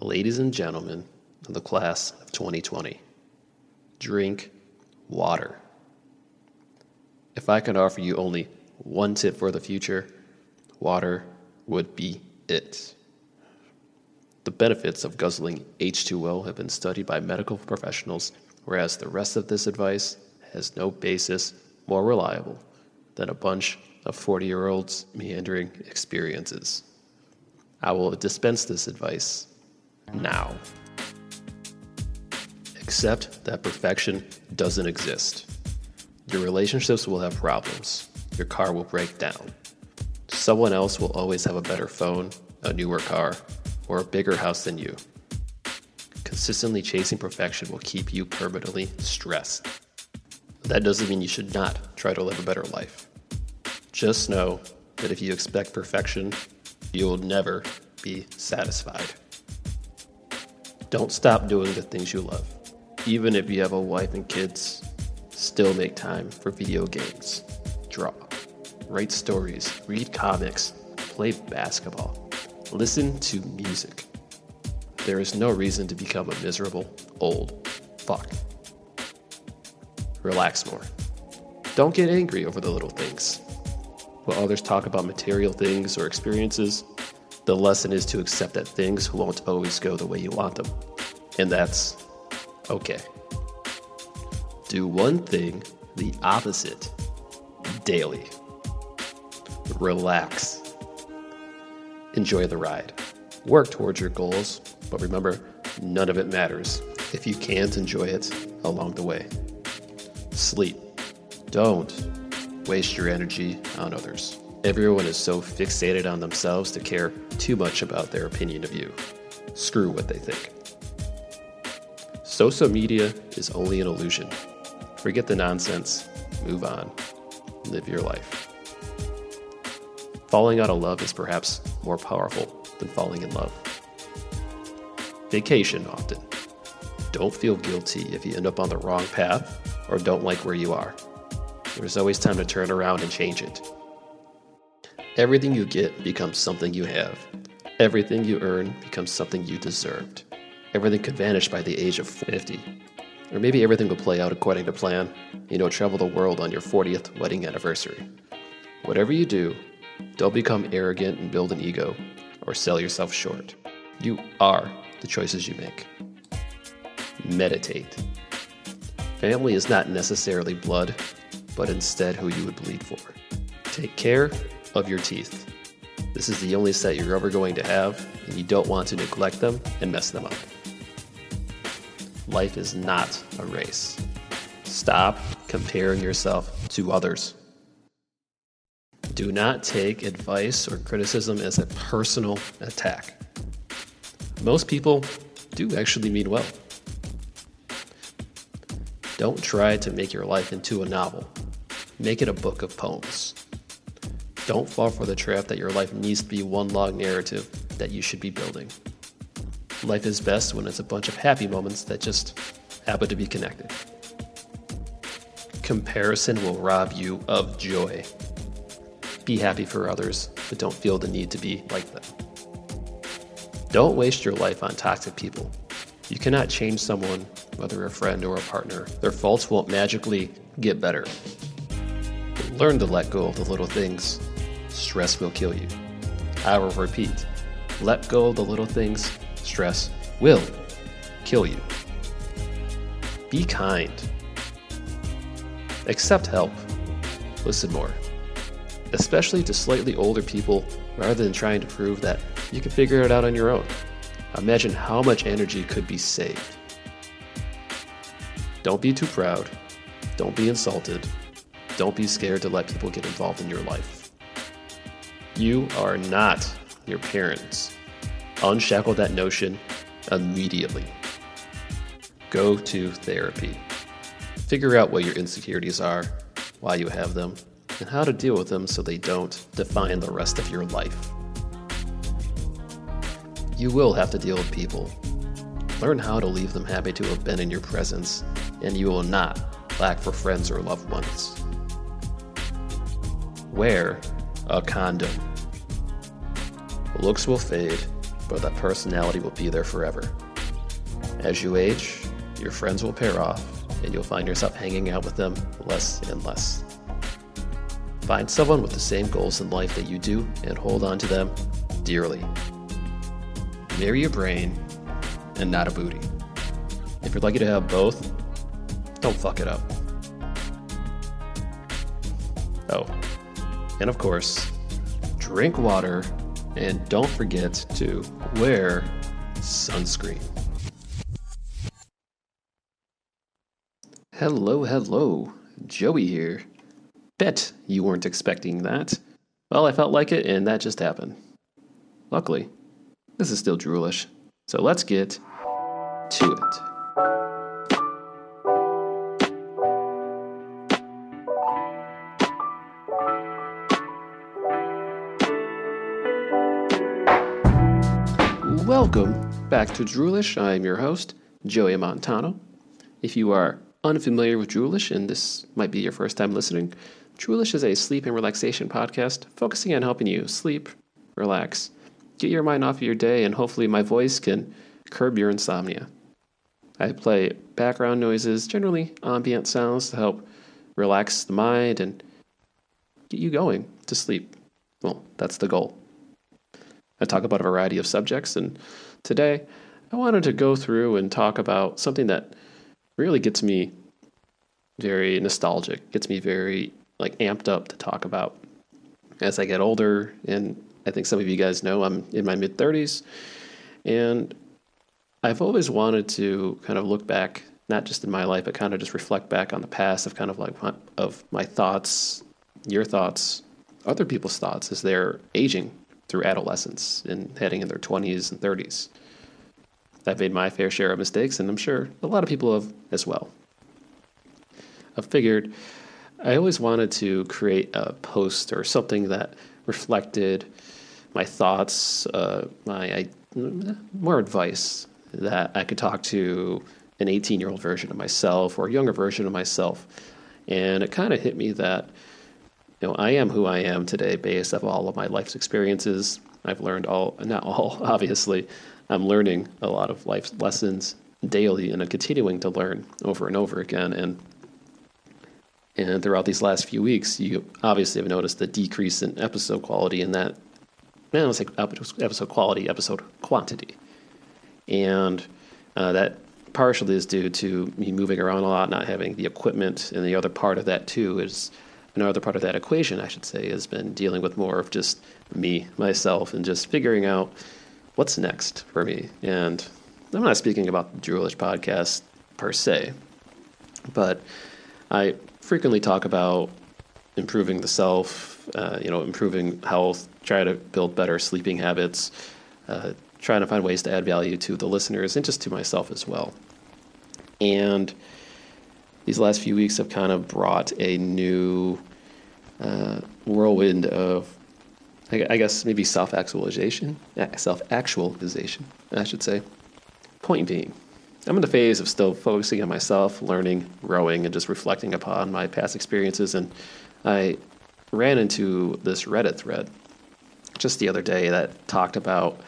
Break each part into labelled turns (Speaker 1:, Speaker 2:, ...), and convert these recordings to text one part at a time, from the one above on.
Speaker 1: Ladies and gentlemen of the class of 2020, drink water. If I could offer you only one tip for the future, water would be it. The benefits of guzzling H2O have been studied by medical professionals, whereas the rest of this advice has no basis more reliable than a bunch of 40 year olds meandering experiences. I will dispense this advice now. Accept that perfection doesn't exist. Your relationships will have problems. Your car will break down. Someone else will always have a better phone, a newer car, or a bigger house than you. Consistently chasing perfection will keep you permanently stressed. That doesn't mean you should not try to live a better life. Just know that if you expect perfection, you will never be satisfied. Don't stop doing the things you love. Even if you have a wife and kids, still make time for video games, draw, write stories, read comics, play basketball, listen to music. There is no reason to become a miserable old fuck. Relax more. Don't get angry over the little things. While others talk about material things or experiences, the lesson is to accept that things won't always go the way you want them. And that's okay. Do one thing the opposite daily. Relax. Enjoy the ride. Work towards your goals, but remember, none of it matters if you can't enjoy it along the way. Sleep. Don't waste your energy on others. Everyone is so fixated on themselves to care too much about their opinion of you. Screw what they think. Social media is only an illusion. Forget the nonsense, move on, live your life. Falling out of love is perhaps more powerful than falling in love. Vacation often. Don't feel guilty if you end up on the wrong path or don't like where you are. There's always time to turn around and change it. Everything you get becomes something you have. Everything you earn becomes something you deserved. Everything could vanish by the age of 50. Or maybe everything will play out according to plan. You know, travel the world on your 40th wedding anniversary. Whatever you do, don't become arrogant and build an ego or sell yourself short. You are the choices you make. Meditate. Family is not necessarily blood, but instead who you would bleed for. Take care of your teeth. This is the only set you're ever going to have, and you don't want to neglect them and mess them up. Life is not a race. Stop comparing yourself to others. Do not take advice or criticism as a personal attack. Most people do actually mean well. Don't try to make your life into a novel. Make it a book of poems. Don't fall for the trap that your life needs to be one long narrative that you should be building. Life is best when it's a bunch of happy moments that just happen to be connected. Comparison will rob you of joy. Be happy for others, but don't feel the need to be like them. Don't waste your life on toxic people. You cannot change someone, whether a friend or a partner. Their faults won't magically get better. Learn to let go of the little things. Stress will kill you. I will repeat let go of the little things. Stress will kill you. Be kind. Accept help. Listen more. Especially to slightly older people rather than trying to prove that you can figure it out on your own. Imagine how much energy could be saved. Don't be too proud. Don't be insulted. Don't be scared to let people get involved in your life. You are not your parents. Unshackle that notion immediately. Go to therapy. Figure out what your insecurities are, why you have them, and how to deal with them so they don't define the rest of your life. You will have to deal with people. Learn how to leave them happy to have been in your presence, and you will not lack for friends or loved ones. Wear a condom. Looks will fade, but that personality will be there forever. As you age, your friends will pair off, and you'll find yourself hanging out with them less and less. Find someone with the same goals in life that you do and hold on to them dearly. Marry a brain and not a booty. If you're lucky to have both, don't fuck it up. Oh, and of course, drink water and don't forget to wear sunscreen. Hello, hello. Joey here. Bet you weren't expecting that. Well, I felt like it, and that just happened. Luckily, this is still droolish. So let's get to it. Welcome back to Droolish. I'm your host, Joey Montano. If you are unfamiliar with Droolish and this might be your first time listening, Droolish is a sleep and relaxation podcast focusing on helping you sleep, relax, get your mind off of your day, and hopefully my voice can curb your insomnia. I play background noises, generally ambient sounds to help relax the mind and get you going to sleep. Well, that's the goal. I talk about a variety of subjects, and today I wanted to go through and talk about something that really gets me very nostalgic, gets me very like amped up to talk about as I get older. And I think some of you guys know I'm in my mid 30s, and I've always wanted to kind of look back, not just in my life, but kind of just reflect back on the past of kind of like my, of my thoughts, your thoughts, other people's thoughts as they're aging through adolescence and heading in their 20s and 30s. I've made my fair share of mistakes, and I'm sure a lot of people have as well. I figured I always wanted to create a post or something that reflected my thoughts, uh, my I, more advice that I could talk to an 18 year old version of myself or a younger version of myself. And it kind of hit me that you know, I am who I am today based off all of my life's experiences. I've learned all, not all, obviously. I'm learning a lot of life's lessons daily and I'm continuing to learn over and over again. And and throughout these last few weeks, you obviously have noticed the decrease in episode quality and that, man, let's say episode quality, episode quantity. And uh, that partially is due to me moving around a lot, not having the equipment. And the other part of that, too, is another part of that equation, I should say, has been dealing with more of just me, myself, and just figuring out what's next for me. And I'm not speaking about the Droolish podcast per se, but I frequently talk about improving the self, uh, you know, improving health, try to build better sleeping habits, uh, trying to find ways to add value to the listeners and just to myself as well. And these last few weeks have kind of brought a new uh, whirlwind of, I guess, maybe self actualization, self actualization, I should say. Point being, I'm in the phase of still focusing on myself, learning, growing, and just reflecting upon my past experiences. And I ran into this Reddit thread just the other day that talked about.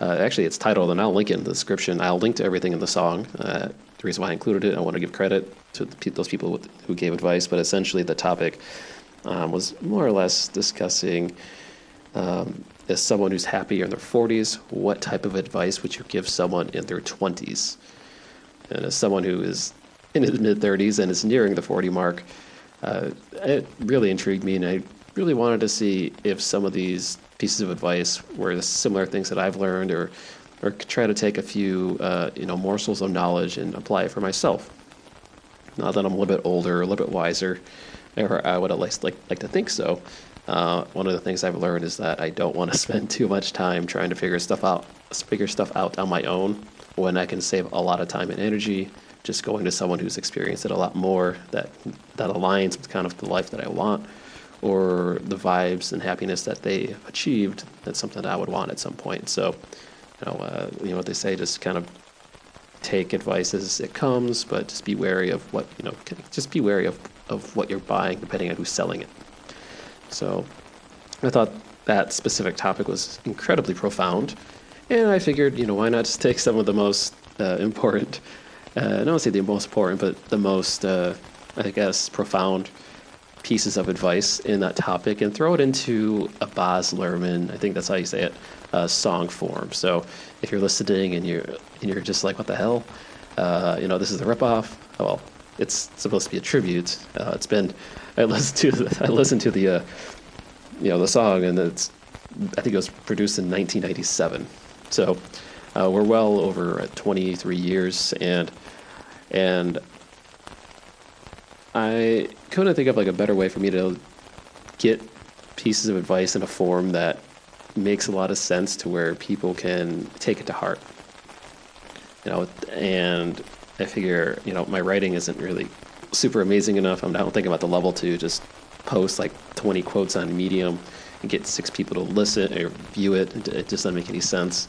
Speaker 1: Uh, actually, it's titled, and I'll link it in the description. I'll link to everything in the song. Uh, the reason why I included it, I want to give credit to those people who gave advice, but essentially the topic um, was more or less discussing um, as someone who's happy in their 40s, what type of advice would you give someone in their 20s? And as someone who is in his mid 30s and is nearing the 40 mark, uh, it really intrigued me, and I really wanted to see if some of these pieces of advice were the similar things that I've learned, or or try to take a few uh, you know morsels of knowledge and apply it for myself. Now that I'm a little bit older, a little bit wiser, or I would at least like, like to think so. Uh, one of the things I've learned is that I don't want to spend too much time trying to figure stuff out, figure stuff out on my own when I can save a lot of time and energy just going to someone who's experienced it a lot more that that aligns with kind of the life that I want or the vibes and happiness that they achieved. That's something that I would want at some point. So, you know, uh, you know what they say, just kind of take advice as it comes, but just be wary of what you know. Just be wary of of what you're buying, depending on who's selling it. So, I thought that specific topic was incredibly profound, And I figured, you know, why not just take some of the most uh, important, uh, I don't say the most important, but the most, uh, I guess, profound pieces of advice in that topic and throw it into a Baz Luhrmann, I think that's how you say it, uh, song form. So if you're listening and you're, and you're just like, what the hell? Uh, you know, this is a ripoff. Oh, well, it's supposed to be a tribute. Uh, it's been, I listened to, the, I listened to the, uh, you know, the song and it's, I think it was produced in 1997. So uh, we're well over 23 years and, and I couldn't think of like a better way for me to get pieces of advice in a form that makes a lot of sense to where people can take it to heart. You know, and I figure, you know, my writing isn't really super amazing enough. I'm, I don't think I'm at the level to just post like 20 quotes on Medium and get six people to listen or view it. It just doesn't make any sense.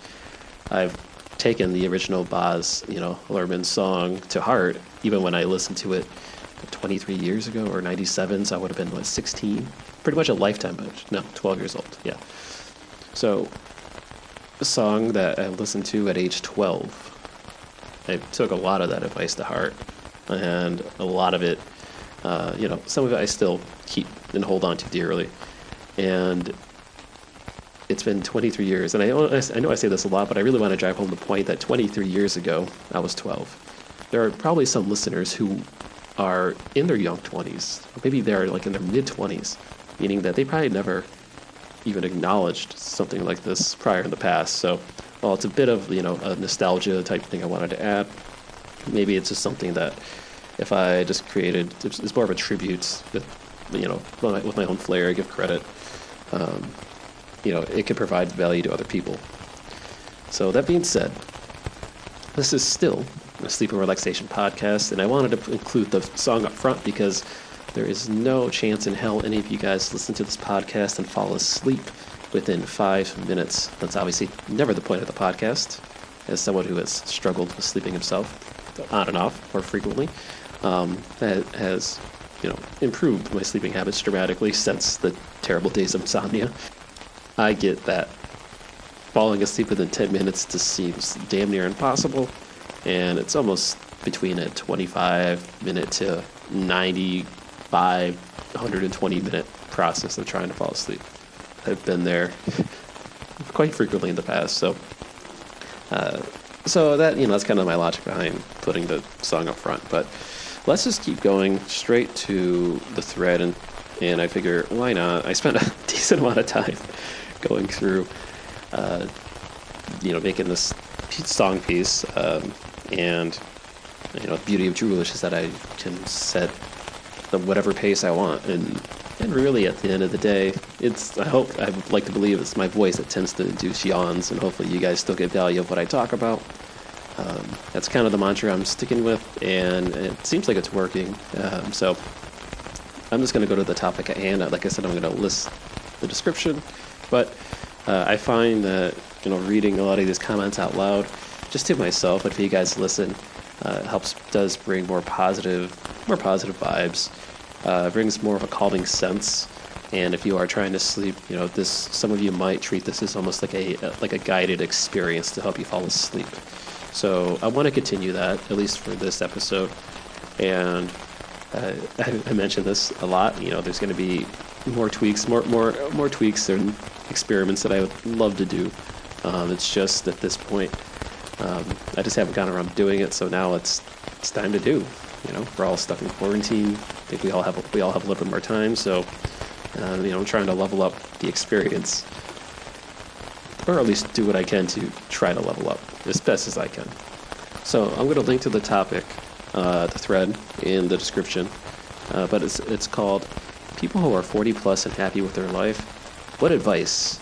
Speaker 1: I've taken the original Baz, you know, Luhrmann song to heart, even when I listened to it 23 years ago or 97, so I would have been, what, 16? Pretty much a lifetime age. No, 12 years old, yeah. So, a song that I listened to at age 12. I took a lot of that advice to heart, and a lot of it, uh, you know, some of it I still keep and hold on to dearly. And it's been 23 years, and I, I know I say this a lot, but I really want to drive home the point that 23 years ago, I was 12. There are probably some listeners who are in their young 20s, maybe they're like in their mid 20s, meaning that they probably never even acknowledged something like this prior in the past. So, while it's a bit of you know a nostalgia type thing I wanted to add, maybe it's just something that if I just created, it's more of a tribute with you know with my own flair, I give credit. Um, you know, it could provide value to other people. So that being said, this is still a sleep and relaxation podcast, and I wanted to include the song up front because there is no chance in hell any of you guys listen to this podcast and fall asleep within five minutes. That's obviously never the point of the podcast. As someone who has struggled with sleeping himself, on and off, more frequently, um, that has you know improved my sleeping habits dramatically since the terrible days of insomnia. I get that falling asleep within 10 minutes just seems damn near impossible and it's almost between a 25 minute to 95 120 minute process of trying to fall asleep. I've been there quite frequently in the past so uh, so that you know that's kind of my logic behind putting the song up front but let's just keep going straight to the thread and and i figure why not? I spent a decent amount of time going through uh, you know making this song piece um, and you know, the beauty of Droolish is that I can set the whatever pace I want, and and really at the end of the day, it's I hope I like to believe it's my voice that tends to induce yawns, and hopefully you guys still get value of what I talk about. Um, that's kind of the mantra I'm sticking with, and it seems like it's working. Um, so I'm just going to go to the topic at hand. Like I said, I'm going to list the description, but uh, I find that you know reading a lot of these comments out loud just to myself, but for you guys to listen, uh, helps does bring more positive, more positive vibes. Uh, brings more of a calming sense. And if you are trying to sleep, you know this. Some of you might treat this as almost like a like a guided experience to help you fall asleep. So I want to continue that at least for this episode. And uh, I, I mentioned this a lot. You know, there's going to be more tweaks, more more more tweaks and experiments that I would love to do. Um, it's just at this point, um, I just haven't gotten around doing it, so now it's it's time to do. You know, we're all stuck in quarantine. I think we all have we all have a little bit more time, so uh, you know, I'm trying to level up the experience, or at least do what I can to try to level up as best as I can. So I'm going to link to the topic, uh, the thread in the description, uh, but it's it's called "People Who Are 40 Plus and Happy with Their Life." What advice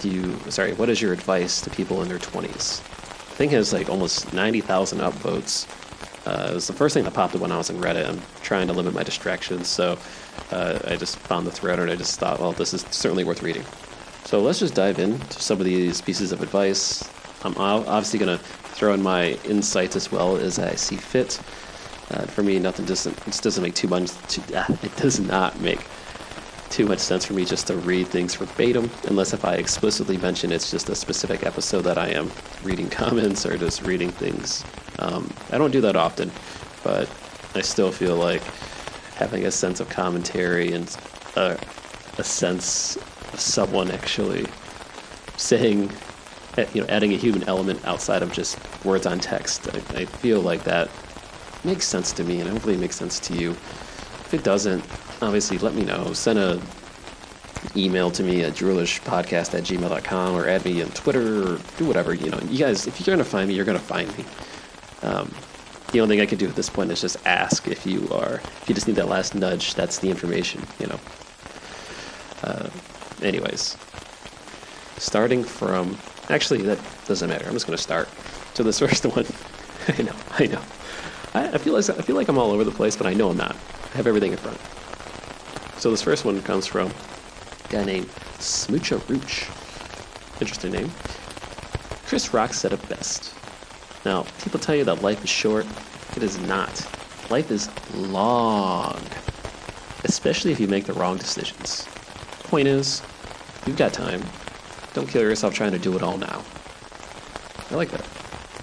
Speaker 1: do you? Sorry, what is your advice to people in their 20s? I think it has like almost 90,000 upvotes. Uh, it was the first thing that popped up when I was in Reddit. I'm trying to limit my distractions, so uh, I just found the thread and I just thought, well, this is certainly worth reading. So let's just dive into some of these pieces of advice. I'm obviously going to throw in my insights as well as I see fit. Uh, for me, nothing doesn't it doesn't make too much. Too, it does not make too much sense for me just to read things verbatim, unless if I explicitly mention it's just a specific episode that I am reading comments or just reading things. Um, I don't do that often, but I still feel like having a sense of commentary and a, a sense of someone actually saying, eh, you know, adding a human element outside of just words on text. I, I feel like that makes sense to me, and hopefully it makes sense to you. It doesn't, obviously let me know. Send a email to me at droolishpodcast at gmail.com or add me on Twitter or do whatever. You know, you guys, if you're going to find me, you're going to find me. Um, the only thing I can do at this point is just ask if you are, if you just need that last nudge, that's the information, you know. Uh, anyways, starting from, actually, that doesn't matter. I'm just going to start. So this first one, I know, I know. I, feel like, I feel like I'm all over the place, but I know I'm not. Have everything in front. So this first one comes from a guy named Smoocha Rooch. Interesting name. Chris Rock said it best. Now, people tell you that life is short. It is not. Life is long, especially if you make the wrong decisions. Point is, you've got time. Don't kill yourself trying to do it all now. I like that.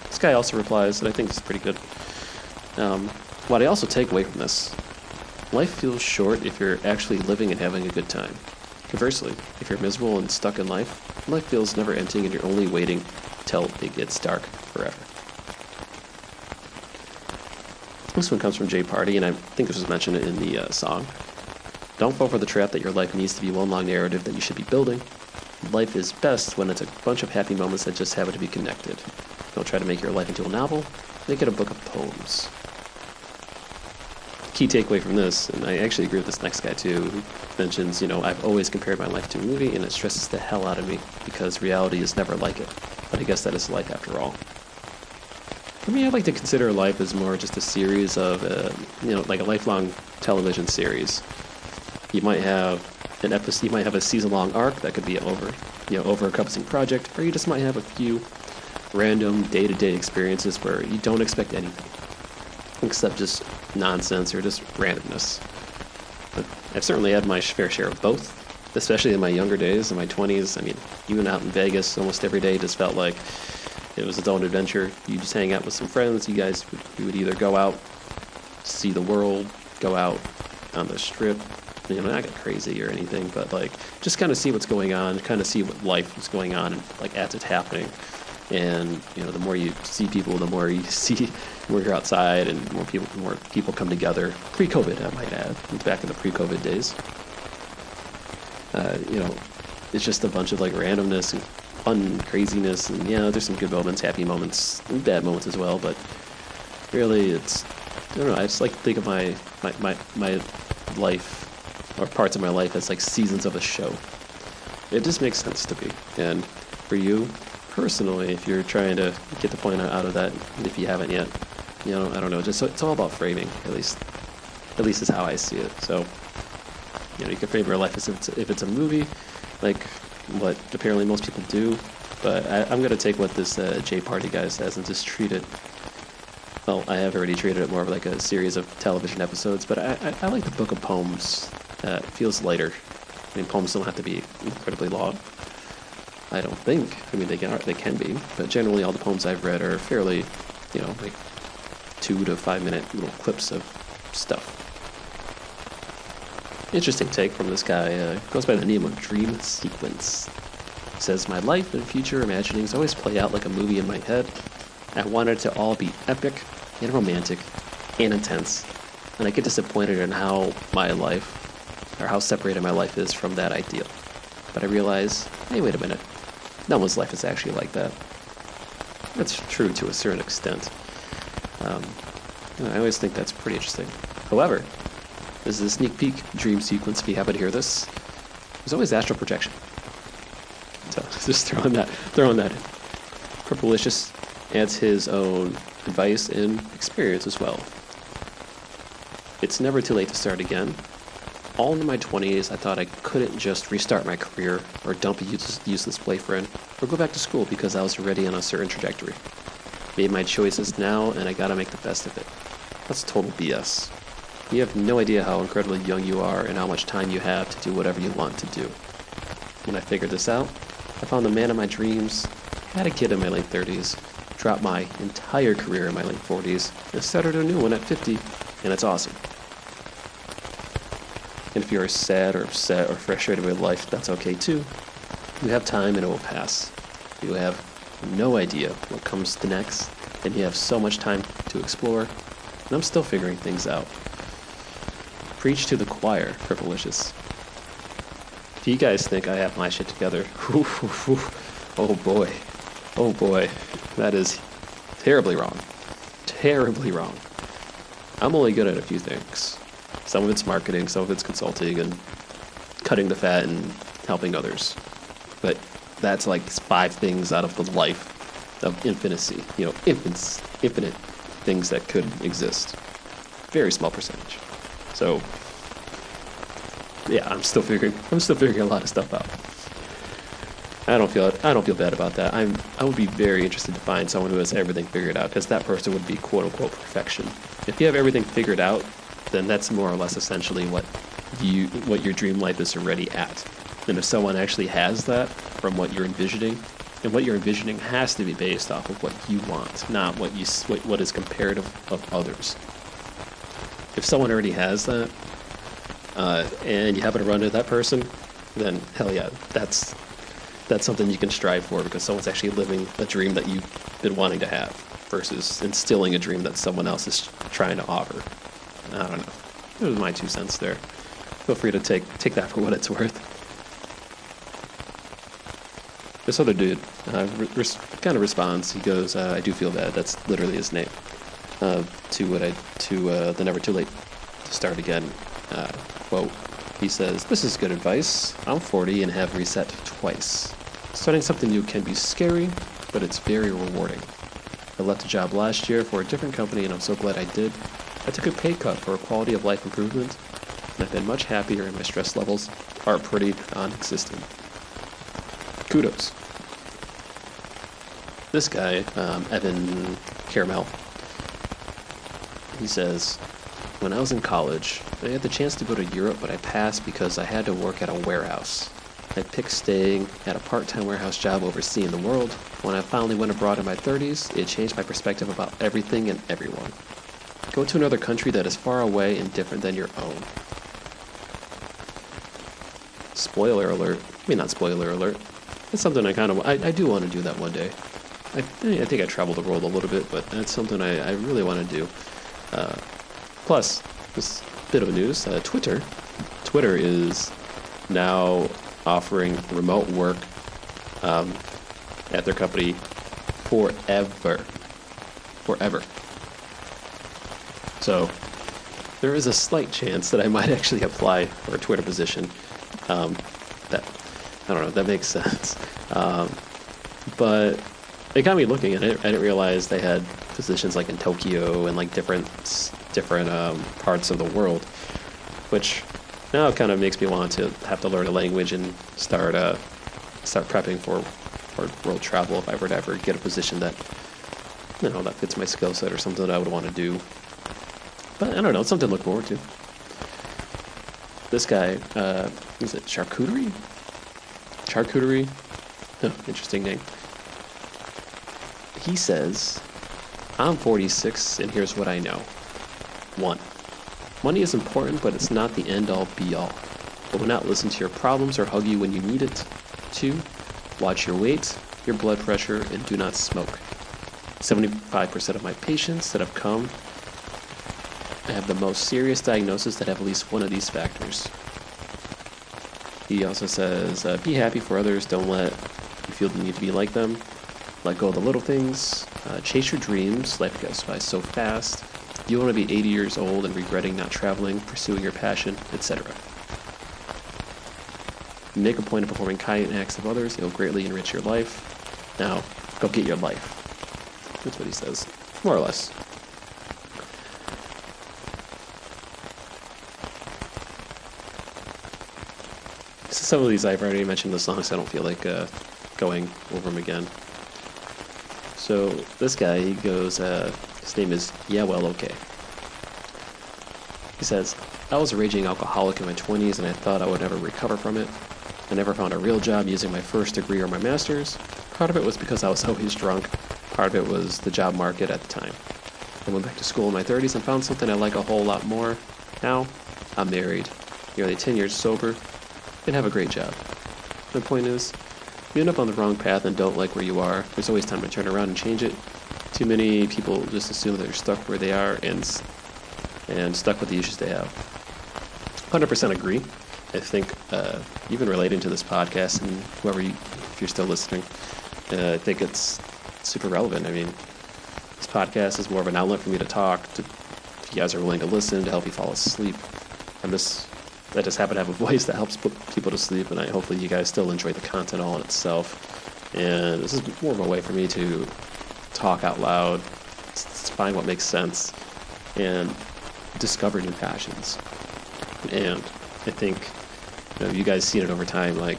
Speaker 1: This guy also replies that I think is pretty good. Um, what I also take away from this life feels short if you're actually living and having a good time. Conversely, if you're miserable and stuck in life, life feels never ending and you're only waiting till it gets dark forever. This one comes from Jay Party, and I think this was mentioned in the uh, song. Don't fall for the trap that your life needs to be one long narrative that you should be building. Life is best when it's a bunch of happy moments that just happen to be connected. Don't try to make your life into a novel, make it a book of poems. Key takeaway from this, and I actually agree with this next guy too, who mentions, you know, I've always compared my life to a movie and it stresses the hell out of me because reality is never like it. But I guess that is life after all. For me, I like to consider life as more just a series of, uh, you know, like a lifelong television series. You might have an episode, you might have a season-long arc that could be over, you know, over encompassing project, or you just might have a few random day-to-day experiences where you don't expect anything, except just nonsense or just randomness. But I've certainly had my fair share of both, especially in my younger days, in my 20s. I mean, even out in Vegas, almost every day just felt like it was its own adventure. You just hang out with some friends. You guys would, you would either go out, see the world, go out on the strip. You know, not get crazy or anything, but like just kind of see what's going on, kind of see what life is going on, like as it's happening. And you know, the more you see people, the more you see more you're outside, and more people, more people come together. Pre-COVID, I might add, back in the pre-COVID days. Uh, you know, it's just a bunch of like randomness and fun craziness, and yeah, there's some good moments, happy moments, bad moments as well. But really, it's I don't know. I just like to think of my my my, my life or parts of my life as like seasons of a show. It just makes sense to me. And for you, personally, if you're trying to get the point out of that, if you haven't yet, you know, I don't know. Just so it's all about framing. At least, at least is how I see it. So, you know, you can frame your life as if it's if it's a movie, like what apparently most people do. But I, am going to take what this uh, J Party guy says and just treat it. Well, I have already treated it more of like a series of television episodes, but I, I, I like the book of poems. Uh, it feels lighter. I mean, poems don't have to be incredibly long. I don't think. I mean, they can they can be, but generally all the poems I've read are fairly, you know, like two to five minute little clips of stuff. Interesting take from this guy. Uh, goes by the name of Dream Sequence. He says, My life and future imaginings always play out like a movie in my head. I wanted it to all be epic and romantic and intense, and I get disappointed in how my life, or how separated my life is from that ideal. But I realize, hey, wait a minute. No one's life is actually like that. That's true to a certain extent. Um, I always think that's pretty interesting. However, this is a sneak peek dream sequence if you happen to hear this. There's always astral projection. So just throwing that throwing that in. Purplicious adds his own advice and experience as well. It's never too late to start again. All in my 20s, I thought I couldn't just restart my career or dump a useless boyfriend or go back to school because I was already on a certain trajectory. Made my choices now, and I gotta make the best of it. That's total BS. You have no idea how incredibly young you are and how much time you have to do whatever you want to do. When I figured this out, I found the man of my dreams, had a kid in my late 30s, dropped my entire career in my late 40s, and started a new one at 50, and it's awesome. And if you're sad or upset or frustrated with life, that's okay too. You have time and it will pass. You have no idea what comes next, and you have so much time to explore, and I'm still figuring things out. Preach to the choir, Purplicious. If you guys think I have my shit together, oh boy, oh boy, that is terribly wrong. Terribly wrong. I'm only good at a few things. Some of it's marketing, some of it's consulting, and cutting the fat and helping others. But that's like five things out of the life of infinity. You know, infants, infinite things that could exist. Very small percentage. So, yeah, I'm still figuring. I'm still figuring a lot of stuff out. I don't feel. I don't feel bad about that. I'm. I would be very interested to find someone who has everything figured out, because that person would be quote unquote perfection. If you have everything figured out, then that's more or less essentially what you what your dream life is already at. And if someone actually has that from what you're envisioning, and what you're envisioning has to be based off of what you want, not what you what, what is comparative of others. If someone already has that, uh, and you happen to run into that person, then hell yeah, that's that's something you can strive for because someone's actually living a dream that you've been wanting to have versus instilling a dream that someone else is trying to offer. I don't know. Those was my two cents there. Feel free to take take that for what it's worth. This other dude uh, kind of responds. He goes, uh, "I do feel bad." That's literally his name. Uh, to what I to uh, the never too late to start again uh, quote. He says, "This is good advice. I'm 40 and have reset twice. Starting something new can be scary, but it's very rewarding. I left a job last year for a different company, and I'm so glad I did. I took a pay cut for a quality of life improvement, and I've been much happier, and my stress levels are pretty non-existent." kudos. This guy, um, Evan Caramel, he says, When I was in college, I had the chance to go to Europe, but I passed because I had to work at a warehouse. I picked staying at a part time warehouse job overseeing the world. When I finally went abroad in my 30s, it changed my perspective about everything and everyone. Go to another country that is far away and different than your own. Spoiler alert. I mean, not spoiler alert. It's something I kind of I, I do want to do that one day. I, I think I travel the world a little bit, but that's something I, I really want to do. Uh, plus, this bit of news: uh, Twitter, Twitter is now offering remote work um, at their company forever, forever. So there is a slight chance that I might actually apply for a Twitter position. Um, that I don't know. That makes sense. Um, but it got me looking at it. I didn't realize they had positions like in Tokyo and like different different um, parts of the world, which now kind of makes me want to have to learn a language and start uh, start prepping for for world travel if I were to ever get a position that you know that fits my skill set or something that I would want to do. But I don't know. It's something to look forward to. This guy, uh, is it charcuterie? Charcuterie. Oh, interesting name. He says, I'm 46, and here's what I know. 1. Money is important, but it's not the end all be all. It will not listen to your problems or hug you when you need it. 2. Watch your weight, your blood pressure, and do not smoke. 75% of my patients that have come have the most serious diagnosis that have at least one of these factors. He also says, uh, be happy for others. Don't let you feel the need to be like them. Let go of the little things. Uh, chase your dreams. Life goes by so fast. You want to be 80 years old and regretting not traveling, pursuing your passion, etc. Make a point of performing kind acts of others. It will greatly enrich your life. Now, go get your life. That's what he says, more or less. Some of these I've already mentioned the songs. I don't feel like uh, going over them again. So this guy, he goes. Uh, his name is Yeah Well Okay. He says, I was a raging alcoholic in my 20s and I thought I would never recover from it. I never found a real job using my first degree or my master's. Part of it was because I was always drunk. Part of it was the job market at the time. I went back to school in my 30s and found something I like a whole lot more. Now, I'm married, nearly 10 years sober, and have a great job. The point is, you end up on the wrong path and don't like where you are, there's always time to turn around and change it. Too many people just assume that they're stuck where they are and and stuck with the issues they have. 100% agree. I think uh, even relating to this podcast and whoever you, if you're still listening, uh, I think it's super relevant. I mean, this podcast is more of an outlet for me to talk. To, if you guys are willing to listen, to help you fall asleep, I'm just I just happen to have a voice that helps put people to sleep, and I hopefully you guys still enjoy the content all in itself. And this is more of a way for me to talk out loud, find what makes sense, and discover new passions. And I think you, know, you guys seen it over time, like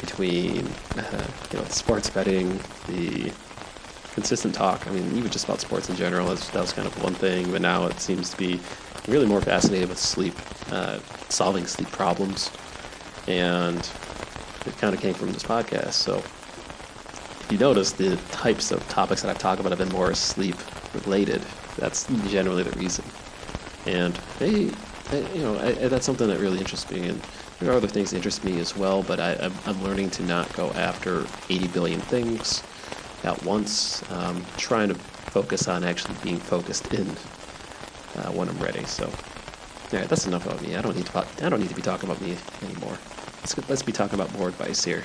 Speaker 1: between uh, you know sports betting, the consistent talk. I mean, even just about sports in general, that was kind of one thing, but now it seems to be really more fascinated with sleep, uh, solving sleep problems, and it kind of came from this podcast. So, if you notice, the types of topics that I've talked about have been more sleep related. That's generally the reason. And hey, you know, I, I, that's something that really interests me. And there are other things that interest me as well, but I, am learning to not go after 80 billion things at once. Um, trying to focus on actually being focused in uh, when I'm ready. So, all right, that's enough about me. I don't need to. I don't need to be talking about me anymore. Let's let's be talking about more advice here.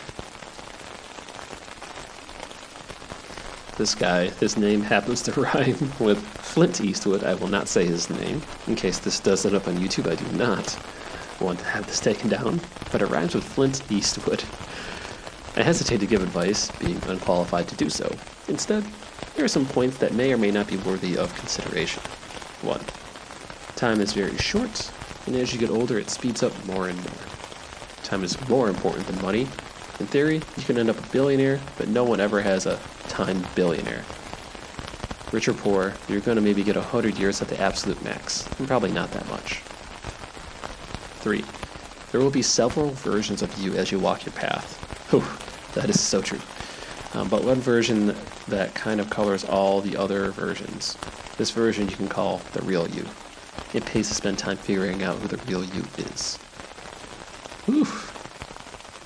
Speaker 1: This guy, his name happens to rhyme with Flint Eastwood. I will not say his name in case this does end up on YouTube. I do not want to have this taken down, but it rhymes with Flint Eastwood. I hesitate to give advice, being unqualified to do so. Instead, here are some points that may or may not be worthy of consideration. 1. Time is very short, and as you get older, it speeds up more and more. Time is more important than money. In theory, you can end up a billionaire, but no one ever has a time billionaire. Rich or poor, you're going to maybe get 100 years at the absolute max, and probably not that much. 3. There will be several versions of you as you walk your path. Whew, that is so true. Um, but one version that kind of colors all the other versions. This version you can call the real you. It pays to spend time figuring out who the real you is. Whew.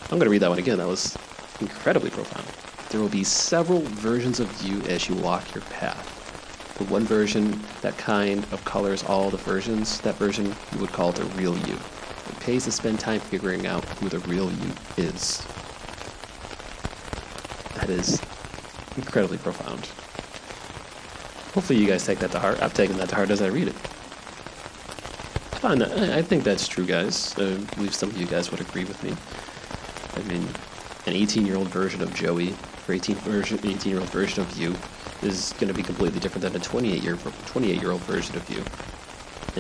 Speaker 1: I'm going to read that one again. That was incredibly profound. There will be several versions of you as you walk your path. The one version that kind of colors all the versions, that version you would call the real you. It pays to spend time figuring out who the real you is. That is incredibly profound. Hopefully, you guys take that to heart. I've taken that to heart as I read it. Fine, I think that's true, guys. I believe some of you guys would agree with me. I mean, an 18-year-old version of Joey or 18 version, 18-year-old version of you is going to be completely different than a 28-year 28-year-old version of you.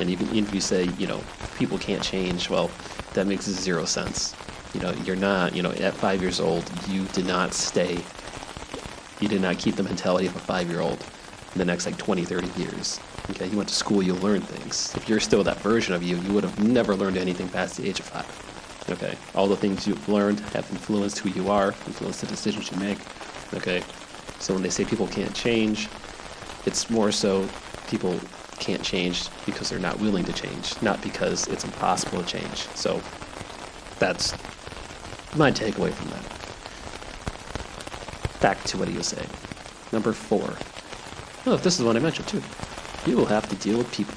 Speaker 1: And even, if you say, you know, people can't change, well, that makes zero sense. You know, you're not, you know, at five years old, you did not stay, you did not keep the mentality of a five-year-old in the next like 20, 30 years. Okay, you went to school, you learned things. If you're still that version of you, you would have never learned anything past the age of five. Okay, all the things you've learned have influenced who you are, influenced the decisions you make. Okay, so when they say people can't change, it's more so people can't change because they're not willing to change, not because it's impossible to change. So that's my takeaway from that. Back to what he was saying. Number four. Oh, this is one I mentioned too. You will have to deal with people.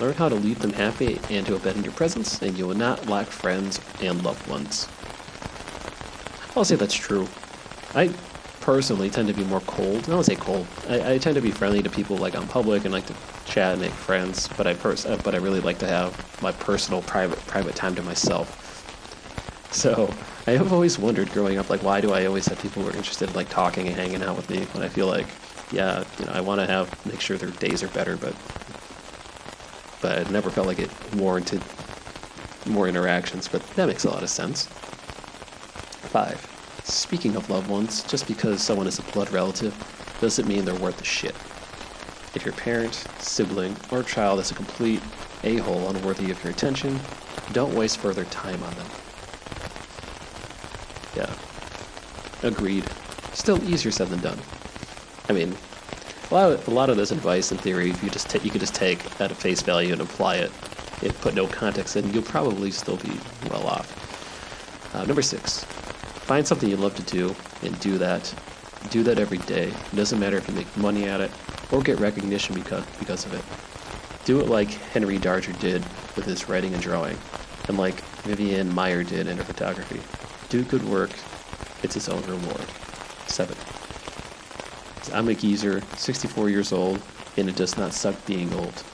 Speaker 1: Learn how to leave them happy and to in your presence, and you will not lack friends and loved ones. I'll say that's true. I personally tend to be more cold. I don't say cold. I, I, tend to be friendly to people like on public and like to chat and make friends. But I pers- uh, but I really like to have my personal private private time to myself. So I have always wondered growing up, like why do I always have people who are interested in like talking and hanging out with me when I feel like yeah, you know, I want to have make sure their days are better, but but I never felt like it warranted more interactions. But that makes a lot of sense. Five. Speaking of loved ones, just because someone is a blood relative doesn't mean they're worth the shit. If your parent, sibling, or child is a complete a hole unworthy of your attention, don't waste further time on them. Yeah. Agreed. Still easier said than done. I mean, a lot of, a lot of this advice in theory, you just ta- you could just take at a face value and apply it, and put no context in, you'll probably still be well off. Uh, number six, find something you love to do and do that. Do that every day. It doesn't matter if you make money at it or get recognition because because of it. Do it like Henry Darger did with his writing and drawing, and like Vivian Maier did in her photography. Do good work. It's its own reward. Seven. I'm a geezer, 64 years old, and it does not suck being old.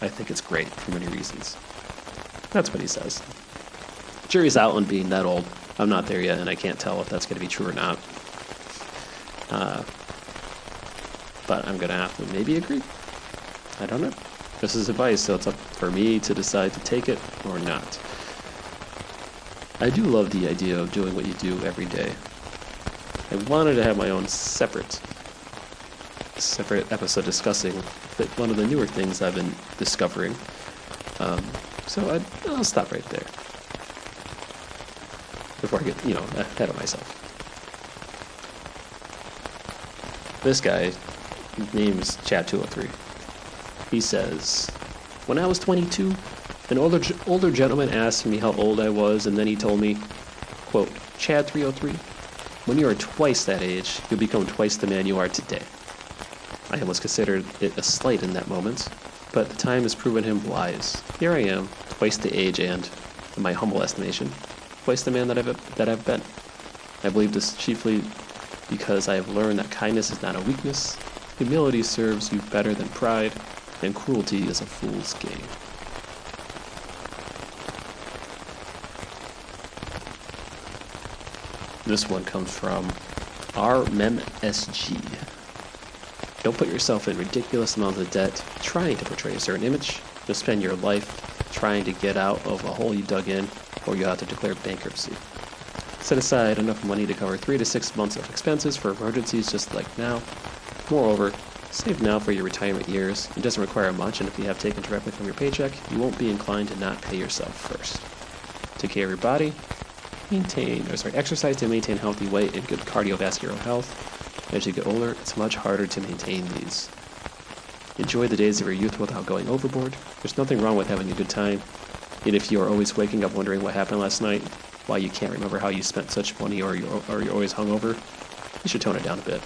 Speaker 1: I think it's great for many reasons. That's what he says. Jury's out on being that old. I'm not there yet, and I can't tell if that's going to be true or not. Uh, but I'm going to have to maybe agree. I don't know. This is advice, so it's up for me to decide to take it or not. I do love the idea of doing what you do every day. I wanted to have my own separate separate episode discussing one of the newer things I've been discovering. Um, so I, I'll stop right there before I get you know ahead of myself. This guy, his name's Chad 203. He says, "When I was 22, an older older gentleman asked me how old I was, and then he told me, quote, Chad 303, when you are twice that age, you'll become twice the man you are today. I almost considered it a slight in that moment, but the time has proven him wise. Here I am, twice the age and, in my humble estimation, twice the man that I've, that I've been. I believe this chiefly because I have learned that kindness is not a weakness, humility serves you better than pride, and cruelty is a fool's game. This one comes from RMemSG. Don't put yourself in ridiculous amounts of debt trying to portray a certain image. You'll spend your life trying to get out of a hole you dug in, or you'll have to declare bankruptcy. Set aside enough money to cover three to six months of expenses for emergencies just like now. Moreover, save now for your retirement years. It doesn't require much, and if you have taken directly from your paycheck, you won't be inclined to not pay yourself first. Take care of your body, maintain, or sorry, exercise to maintain healthy weight and good cardiovascular health. As you get older, it's much harder to maintain these. Enjoy the days of your youth without going overboard. There's nothing wrong with having a good time. And if you are always waking up wondering what happened last night, why you can't remember how you spent such money or you're, or you're always hungover, you should tone it down a bit.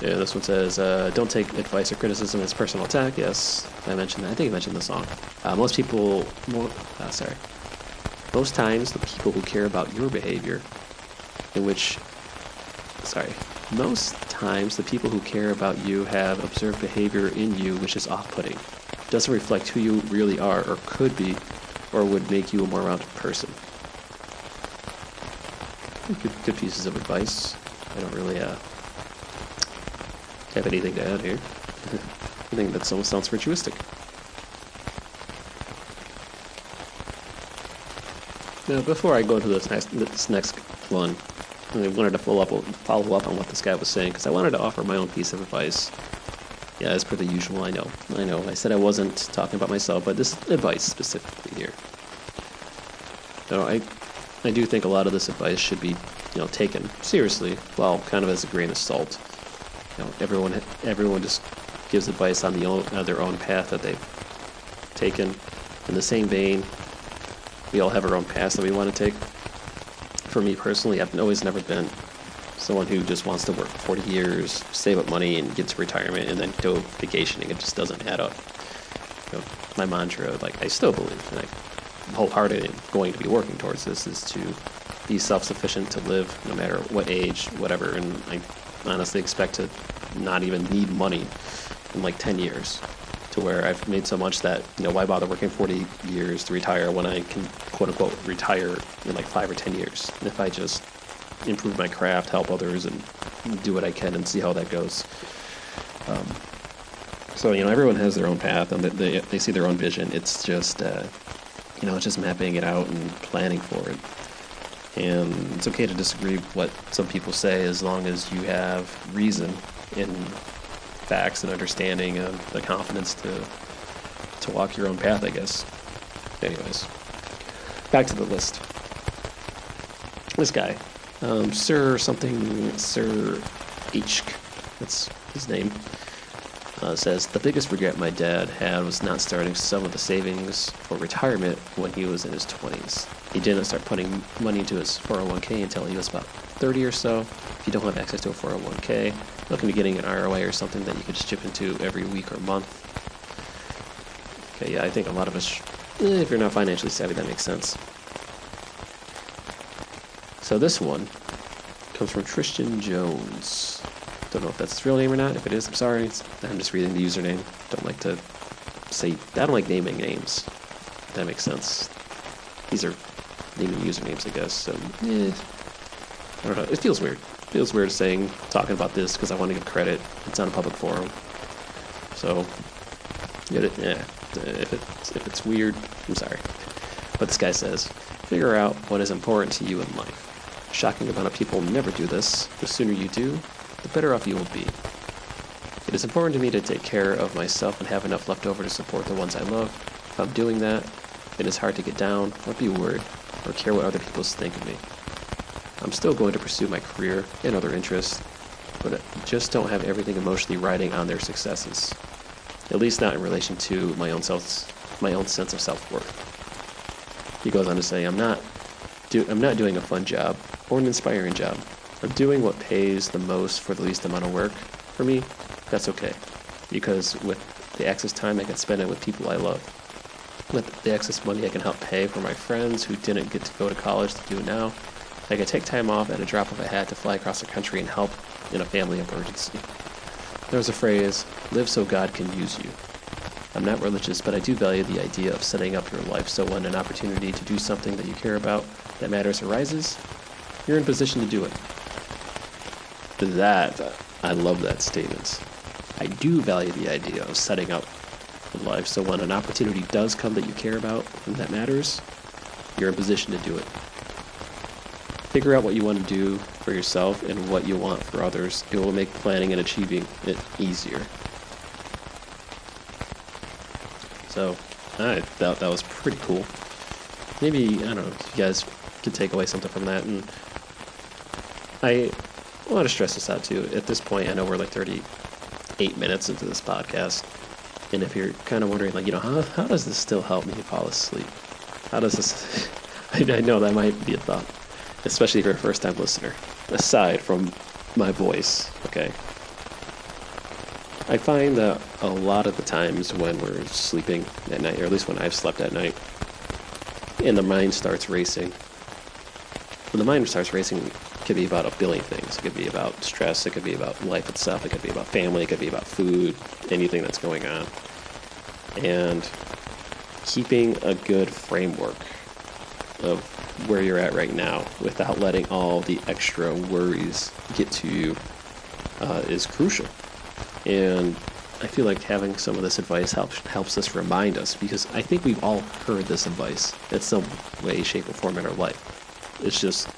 Speaker 1: Yeah, this one says, uh, don't take advice or criticism as personal attack. Yes, I mentioned that. I think I mentioned the song. Uh, most people, more, uh, sorry. Most times, the people who care about your behavior, in which, sorry, most times the people who care about you have observed behavior in you which is off-putting. Doesn't reflect who you really are or could be, or would make you a more rounded person. Good, good pieces of advice. I don't really, uh, have anything to add here. I think that almost sounds virtuistic. Now, before I go into this next, this next one, I wanted to follow up, follow up on what this guy was saying because I wanted to offer my own piece of advice. Yeah, as per the usual, I know. I know. I said I wasn't talking about myself, but this advice specifically here. No, I, I do think a lot of this advice should be, you know, taken seriously, well, kind of as a grain of salt you know, everyone everyone just gives advice on the own, uh, their own path that they've taken. In the same vein, we all have our own paths that we want to take. For me personally, I've always never been someone who just wants to work 40 years, save up money, and get to retirement, and then go vacationing. It just doesn't add up. You know, my mantra, like I still believe, and I'm wholehearted going to be working towards this, is to be self-sufficient to live no matter what age, whatever. And I honestly expect to not even need money in like 10 years to where I've made so much that, you know, why bother working 40 years to retire when I can quote unquote retire in like five or 10 years? And if I just improve my craft, help others, and do what I can and see how that goes. Um, so, you know, everyone has their own path and they, they see their own vision. It's just, uh, you know, it's just mapping it out and planning for it. And it's okay to disagree with what some people say as long as you have reason in facts and understanding and the confidence to to walk your own path, I guess. Anyways, back to the list. This guy, um, Sir something, Sir H. That's his name. Uh, says the biggest regret my dad had was not starting some of the savings for retirement when he was in his 20s. He didn't start putting money into his 401k until he was about 30 or so. If you don't have access to a 401k, look into getting an IRA or something that you could just chip into every week or month. Okay, yeah, I think a lot of us, eh, if you're not financially savvy, that makes sense. So this one comes from Tristan Jones. Don't know if that's his real name or not. If it is, I'm sorry. It's, I'm just reading the username. Don't like to say. I don't like naming names. That makes sense. These are naming usernames, I guess. So, eh, I don't know. It feels weird. It feels weird saying talking about this because I want to give credit. It's on a public forum. So, yeah, yeah. If it's if it's weird, I'm sorry. But this guy says, figure out what is important to you in life. Shocking amount of people never do this. The sooner you do, the better off you will be. It is important to me to take care of myself and have enough left over to support the ones I love. If I'm doing that, it is hard to get down or be worried or care what other people think of me. I'm still going to pursue my career and other interests, but I just don't have everything emotionally riding on their successes. At least not in relation to my own self, my own sense of self-worth. He goes on to say, "I'm not, do, I'm not doing a fun job or an inspiring job. I'm doing what pays the most for the least amount of work. For me, that's okay. Because with the excess time, I can spend it with people I love. With the excess money, I can help pay for my friends who didn't get to go to college to do it now. I can take time off at a drop of a hat to fly across the country and help in a family emergency. There's a phrase, live so God can use you. I'm not religious, but I do value the idea of setting up your life so when an opportunity to do something that you care about that matters arises, you're in position to do it. That, I love that statement. I do value the idea of setting up life so when an opportunity does come that you care about and that matters, you're in position to do it. Figure out what you want to do for yourself and what you want for others. It will make planning and achieving it easier. So, I thought that was pretty cool. Maybe, I don't know, you guys could take away something from that. And I want to stress this out too. At this point, I know we're like 38 minutes into this podcast. And if you're kind of wondering, like, you know, how, how does this still help me fall asleep? How does this. I, I know that might be a thought, especially if you're a first time listener. Aside from my voice, okay? I find that a lot of the times when we're sleeping at night, or at least when I've slept at night, and the mind starts racing, when the mind starts racing, could be about a billion things. It could be about stress, it could be about life itself, it could be about family, it could be about food, anything that's going on. And keeping a good framework of where you're at right now without letting all the extra worries get to you uh, is crucial. And I feel like having some of this advice helps helps us remind us because I think we've all heard this advice in some way, shape, or form in our life. It's just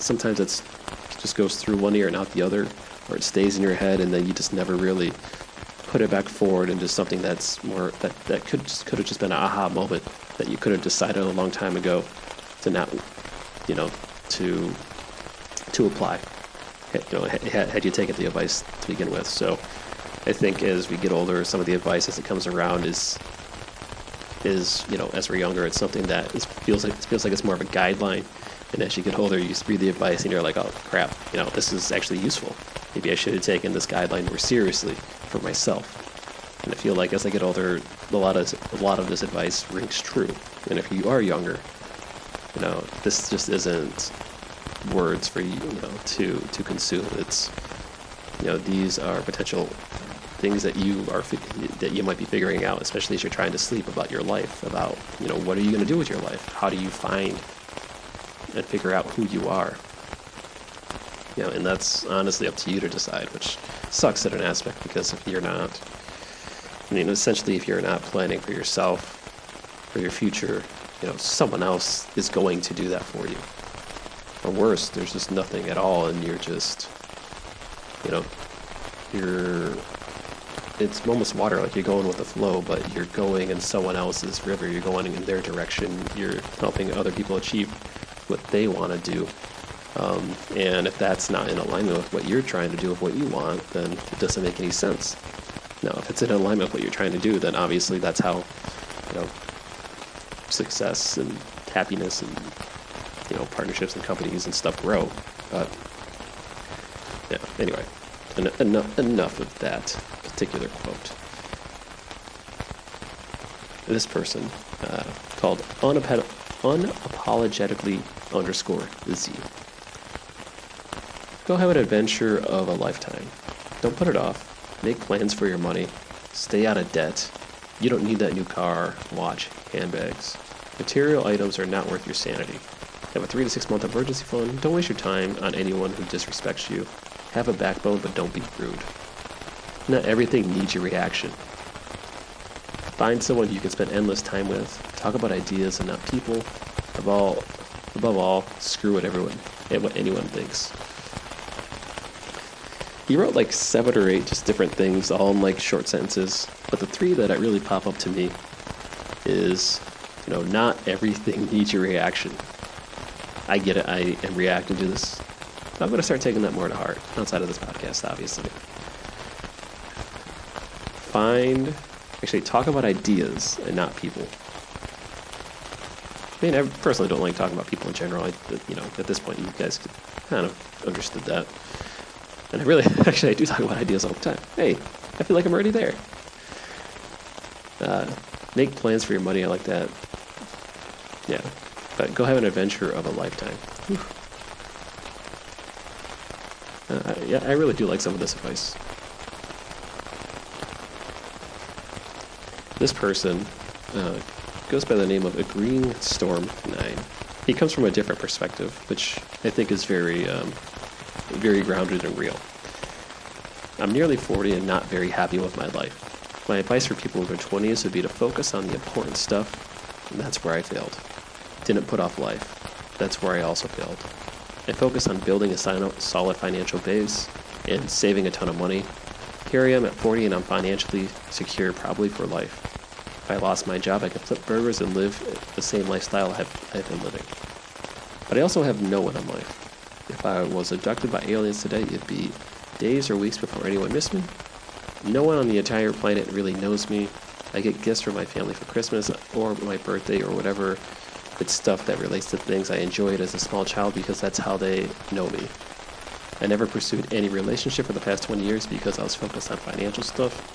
Speaker 1: sometimes it's it just goes through one ear and out the other, or it stays in your head, and then you just never really put it back forward into something that's more that that could just, could have just been an aha moment that you could have decided a long time ago to not, you know, to to apply. You know, had, you taken the advice to begin with, so. I think as we get older, some of the advice as it comes around is is you know as we're younger, it's something that is, feels like it feels like it's more of a guideline. And as you get older, you read the advice and you're like, oh crap, you know this is actually useful. Maybe I should have taken this guideline more seriously for myself. And I feel like as I get older, a lot of a lot of this advice rings true. And if you are younger, you know this just isn't words for you, you know to to consume. It's you know these are potential things that you are that you might be figuring out, especially as you're trying to sleep about your life, about you know what are you going to do with your life? How do you find and figure out who you are? You know, and that's honestly up to you to decide, which sucks at an aspect because if you're not, I mean, essentially, if you're not planning for yourself, for your future, you know, someone else is going to do that for you. Or worse, there's just nothing at all, and you're just, you know, you're it's almost water, like you're going with the flow, but you're going in someone else's river. You're going in their direction. You're helping other people achieve what they want to do. Um, and if that's not in alignment with what you're trying to do, with what you want, then it doesn't make any sense. Now, if it's in alignment with what you're trying to do, then obviously that's how, you know, success and happiness and you know partnerships and companies and stuff grow. But yeah, anyway, en- enough enough of that particular quote. This person uh, called unap- unapologetically underscore Z. Go have an adventure of a lifetime. Don't put it off. Make plans for your money. Stay out of debt. You don't need that new car, watch, handbags. Material items are not worth your sanity. Have a three to six month emergency fund. Don't waste your time on anyone who disrespects you. Have a backbone, but don't be rude. Not everything needs your reaction. Find someone you can spend endless time with. Talk about ideas and not people. Above all, above all, screw what everyone and what anyone thinks. He wrote like seven or eight just different things, all in like short sentences. But the three that really pop up to me is, you know, not everything needs your reaction. I get it. I am reacting to this. I'm going to start taking that more to heart outside of this podcast, obviously. Find, actually, talk about ideas and not people. I mean, I personally don't like talking about people in general. I, you know, at this point, you guys kind of understood that. And I really, actually, I do talk about ideas all the time. Hey, I feel like I'm already there. Uh, make plans for your money. I like that. Yeah. But go have an adventure of a lifetime. Uh, I, yeah, I really do like some of this advice. This person uh, goes by the name of Agreeing Storm 9. He comes from a different perspective, which I think is very um, very grounded and real. I'm nearly 40 and not very happy with my life. My advice for people in their 20s would be to focus on the important stuff, and that's where I failed. Didn't put off life. That's where I also failed. I focused on building a solid financial base and saving a ton of money. Here I am at 40 and I'm financially secure probably for life. If I lost my job, I could flip burgers and live the same lifestyle I've, I've been living. But I also have no one in life. If I was abducted by aliens today, it'd be days or weeks before anyone missed me. No one on the entire planet really knows me. I get gifts from my family for Christmas or my birthday or whatever. It's stuff that relates to things I enjoyed as a small child because that's how they know me. I never pursued any relationship for the past 20 years because I was focused on financial stuff.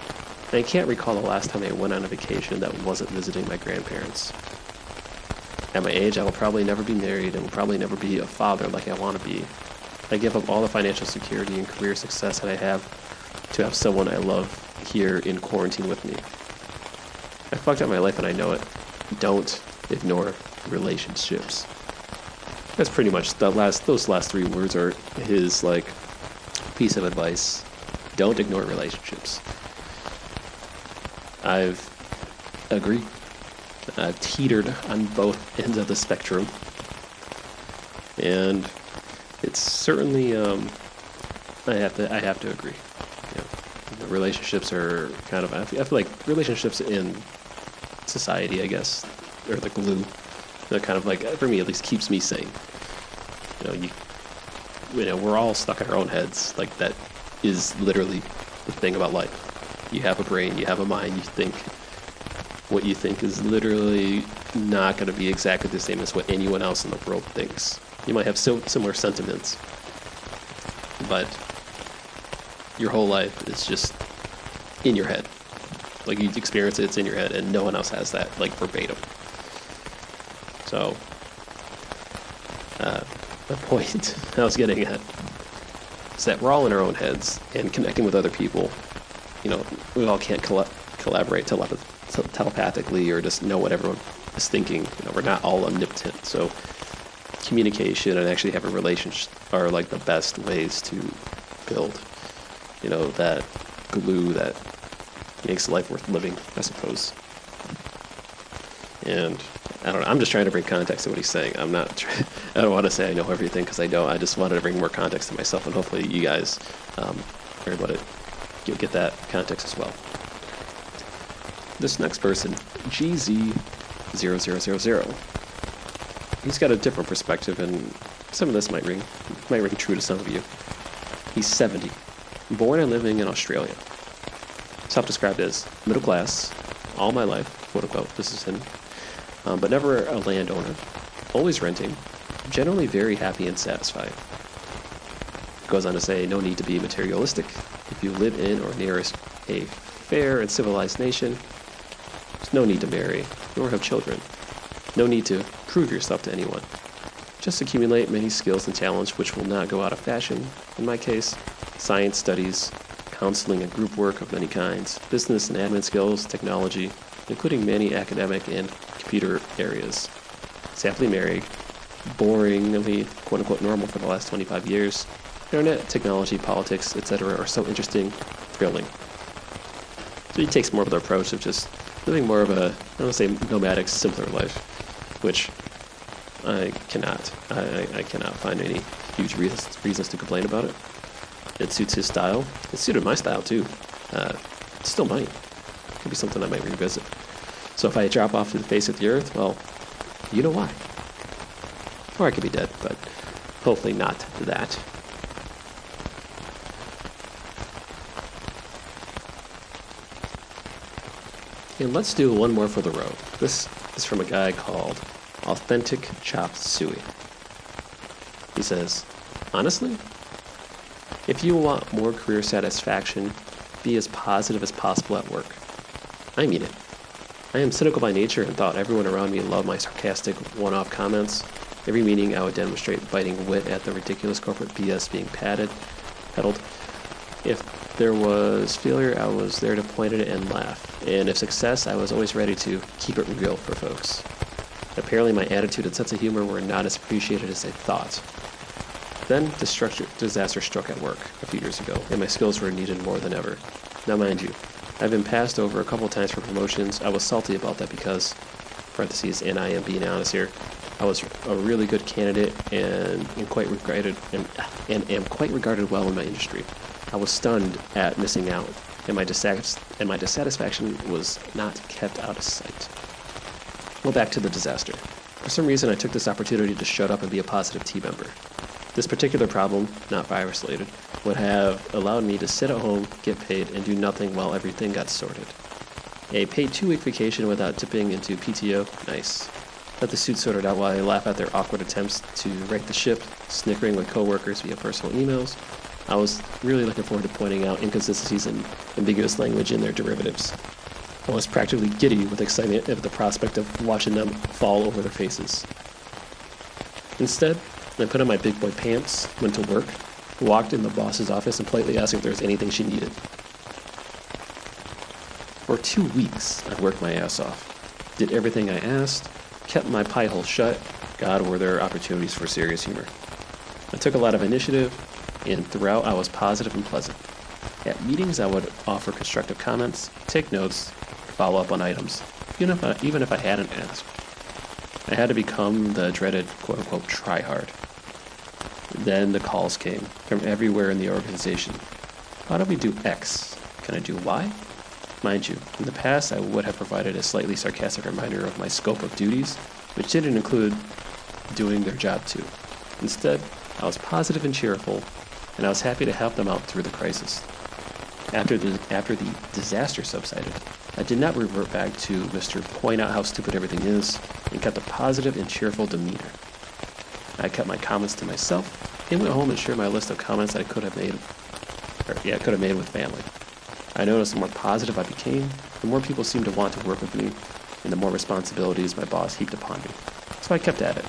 Speaker 1: And I can't recall the last time I went on a vacation that wasn't visiting my grandparents. At my age, I will probably never be married and will probably never be a father like I want to be. I give up all the financial security and career success that I have to have someone I love here in quarantine with me. I fucked up my life and I know it. Don't ignore relationships. That's pretty much the last. Those last three words are his like piece of advice. Don't ignore relationships. I've agreed uh, teetered on both ends of the spectrum. And it's certainly, um, I have to, I have to agree. The relationships are kind of, I feel, I feel like relationships in society, I guess, are the glue that kind of like, for me at least, keeps me sane. You know, you, you know, we're all stuck in our own heads. Like that is literally the thing about life. You have a brain, you have a mind, you think what you think is literally not going to be exactly the same as what anyone else in the world thinks. You might have similar sentiments, but your whole life is just in your head. Like you experience it, it's in your head, and no one else has that, like verbatim. So, uh, the point I was getting at is that we're all in our own heads, and connecting with other people, you know, we all can't coll- collaborate telepathically or just know what everyone is thinking. You know, we're not all omnipotent. So communication and actually having a relationship are like the best ways to build, you know, that glue that makes life worth living, I suppose. And I don't know. I'm just trying to bring context to what he's saying. I'm not. Try- I don't want to say I know everything because I don't. I just wanted to bring more context to myself, and hopefully you guys um, are able to you'll get that context as well. This next person, GZ0000, he's got a different perspective, and some of this might ring might ring true to some of you. He's 70, born and living in Australia. Self-described as middle class, all my life, quote unquote. This is him, um, but never a landowner. Always renting, generally very happy and satisfied. Goes on to say, no need to be materialistic. You live in or near a fair and civilized nation, there's no need to marry, nor have children. No need to prove yourself to anyone. Just accumulate many skills and talents which will not go out of fashion. In my case, science studies, counseling and group work of many kinds, business and admin skills, technology, including many academic and computer areas. Happily married, boringly, quote unquote, normal for the last 25 years. Internet, technology, politics, etc. are so interesting, thrilling. So he takes more of the approach of just living more of a, I don't want to say nomadic, simpler life, which I cannot. I, I cannot find any huge reasons, reasons to complain about it. It suits his style. It suited my style too. Uh, it still might. Could be something I might revisit. So if I drop off to the face of the earth, well, you know why. Or I could be dead, but hopefully not that. And let's do one more for the road. This is from a guy called Authentic Chop Suey. He says, Honestly, if you want more career satisfaction, be as positive as possible at work. I mean it. I am cynical by nature and thought everyone around me loved my sarcastic one off comments. Every meeting, I would demonstrate biting wit at the ridiculous corporate BS being padded, peddled. There was failure, I was there to point at it and laugh. And if success, I was always ready to keep it real for folks. Apparently, my attitude and sense of humor were not as appreciated as I thought. Then, disaster struck at work a few years ago, and my skills were needed more than ever. Now, mind you, I've been passed over a couple times for promotions. I was salty about that because, parentheses, and I am being honest here, I was a really good candidate and, and quite regarded and, and am quite regarded well in my industry. I was stunned at missing out, and my, dissatis- and my dissatisfaction was not kept out of sight. Well, back to the disaster. For some reason, I took this opportunity to shut up and be a positive team member. This particular problem, not virus related, would have allowed me to sit at home, get paid, and do nothing while everything got sorted. A paid two week vacation without dipping into PTO, nice. Let the suit sorted out while I laugh at their awkward attempts to right the ship, snickering with coworkers via personal emails. I was really looking forward to pointing out inconsistencies and ambiguous language in their derivatives. I was practically giddy with excitement at the prospect of watching them fall over their faces. Instead, I put on my big boy pants, went to work, walked in the boss's office, and politely asked if there was anything she needed. For two weeks, I worked my ass off, did everything I asked, kept my pie hole shut. God, were there opportunities for serious humor. I took a lot of initiative, and throughout I was positive and pleasant. At meetings, I would offer constructive comments, take notes, follow up on items, even if I, even if I hadn't asked. I had to become the dreaded quote unquote try hard. Then the calls came from everywhere in the organization. Why don't we do X? Can I do Y? Mind you, in the past I would have provided a slightly sarcastic reminder of my scope of duties, which didn't include doing their job too. Instead, I was positive and cheerful, and I was happy to help them out through the crisis. After the, after the disaster subsided, I did not revert back to Mr. Point out how stupid everything is, and kept a positive and cheerful demeanor. I kept my comments to myself and went home and shared my list of comments that I could have made, or yeah, I could have made with family. I noticed the more positive I became, the more people seemed to want to work with me, and the more responsibilities my boss heaped upon me. So I kept at it.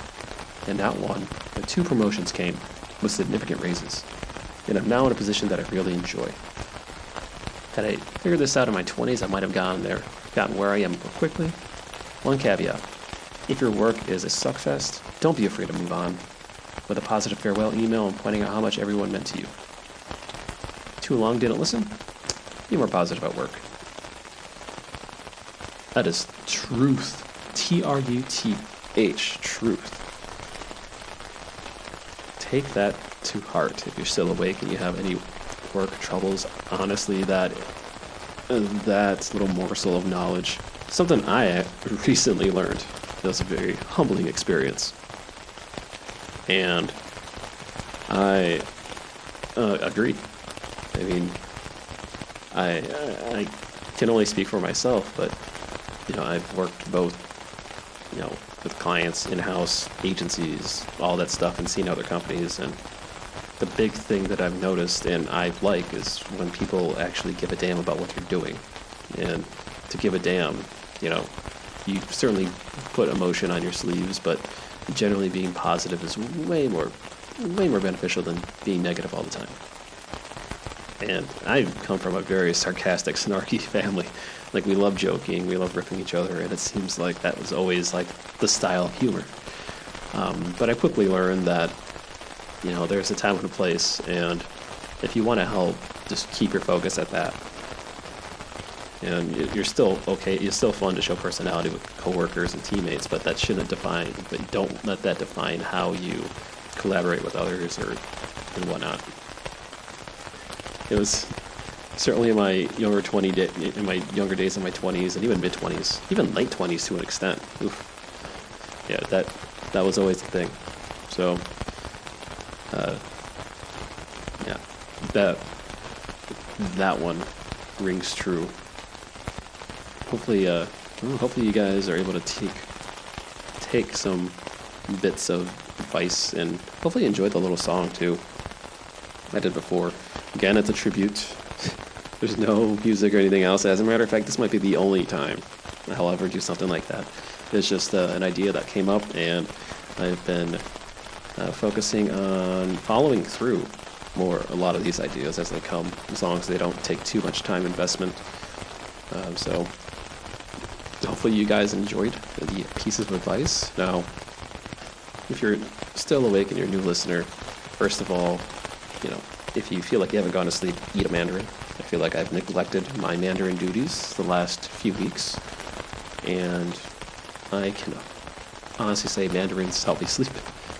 Speaker 1: And not one, but two promotions came with significant raises. And I'm now in a position that I really enjoy. Had I figured this out in my 20s, I might have gotten there, gotten where I am more quickly. One caveat if your work is a suckfest, don't be afraid to move on with a positive farewell email and pointing out how much everyone meant to you. Too long didn't listen? Be more positive at work. That is truth. T R U T H. Truth. Take that to heart if you're still awake and you have any work troubles, honestly, that that little morsel of knowledge, something I recently learned. It was a very humbling experience, and I uh, agree. I mean, I I can only speak for myself, but you know, I've worked both, you know, with clients, in-house agencies, all that stuff, and seeing other companies. And the big thing that I've noticed and I like is when people actually give a damn about what you're doing. And to give a damn, you know, you certainly put emotion on your sleeves, but generally being positive is way more, way more beneficial than being negative all the time. And I come from a very sarcastic, snarky family. Like we love joking, we love ripping each other, and it seems like that was always like the style of humor. Um, but I quickly learned that, you know, there's a time and a place, and if you want to help, just keep your focus at that. And you're still okay. You're still fun to show personality with coworkers and teammates, but that shouldn't define. But don't let that define how you collaborate with others or and whatnot. It was certainly in my younger 20 day, in my younger days in my 20s and even mid 20s, even late 20s to an extent. Oof. Yeah, that that was always the thing. So, uh, yeah, that that one rings true. Hopefully, uh, hopefully you guys are able to take take some bits of advice and hopefully enjoy the little song too. I did before. Again, it's a tribute there's no music or anything else. As a matter of fact, this might be the only time I'll ever do something like that. It's just uh, an idea that came up, and I've been uh, focusing on following through more a lot of these ideas as they come, as long as they don't take too much time investment. Um, so hopefully you guys enjoyed the pieces of advice. Now, if you're still awake and you're a new listener, first of all, you know, if you feel like you haven't gone to sleep, eat a mandarin. I feel like I've neglected my Mandarin duties the last few weeks, and I can honestly say Mandarins help me sleep.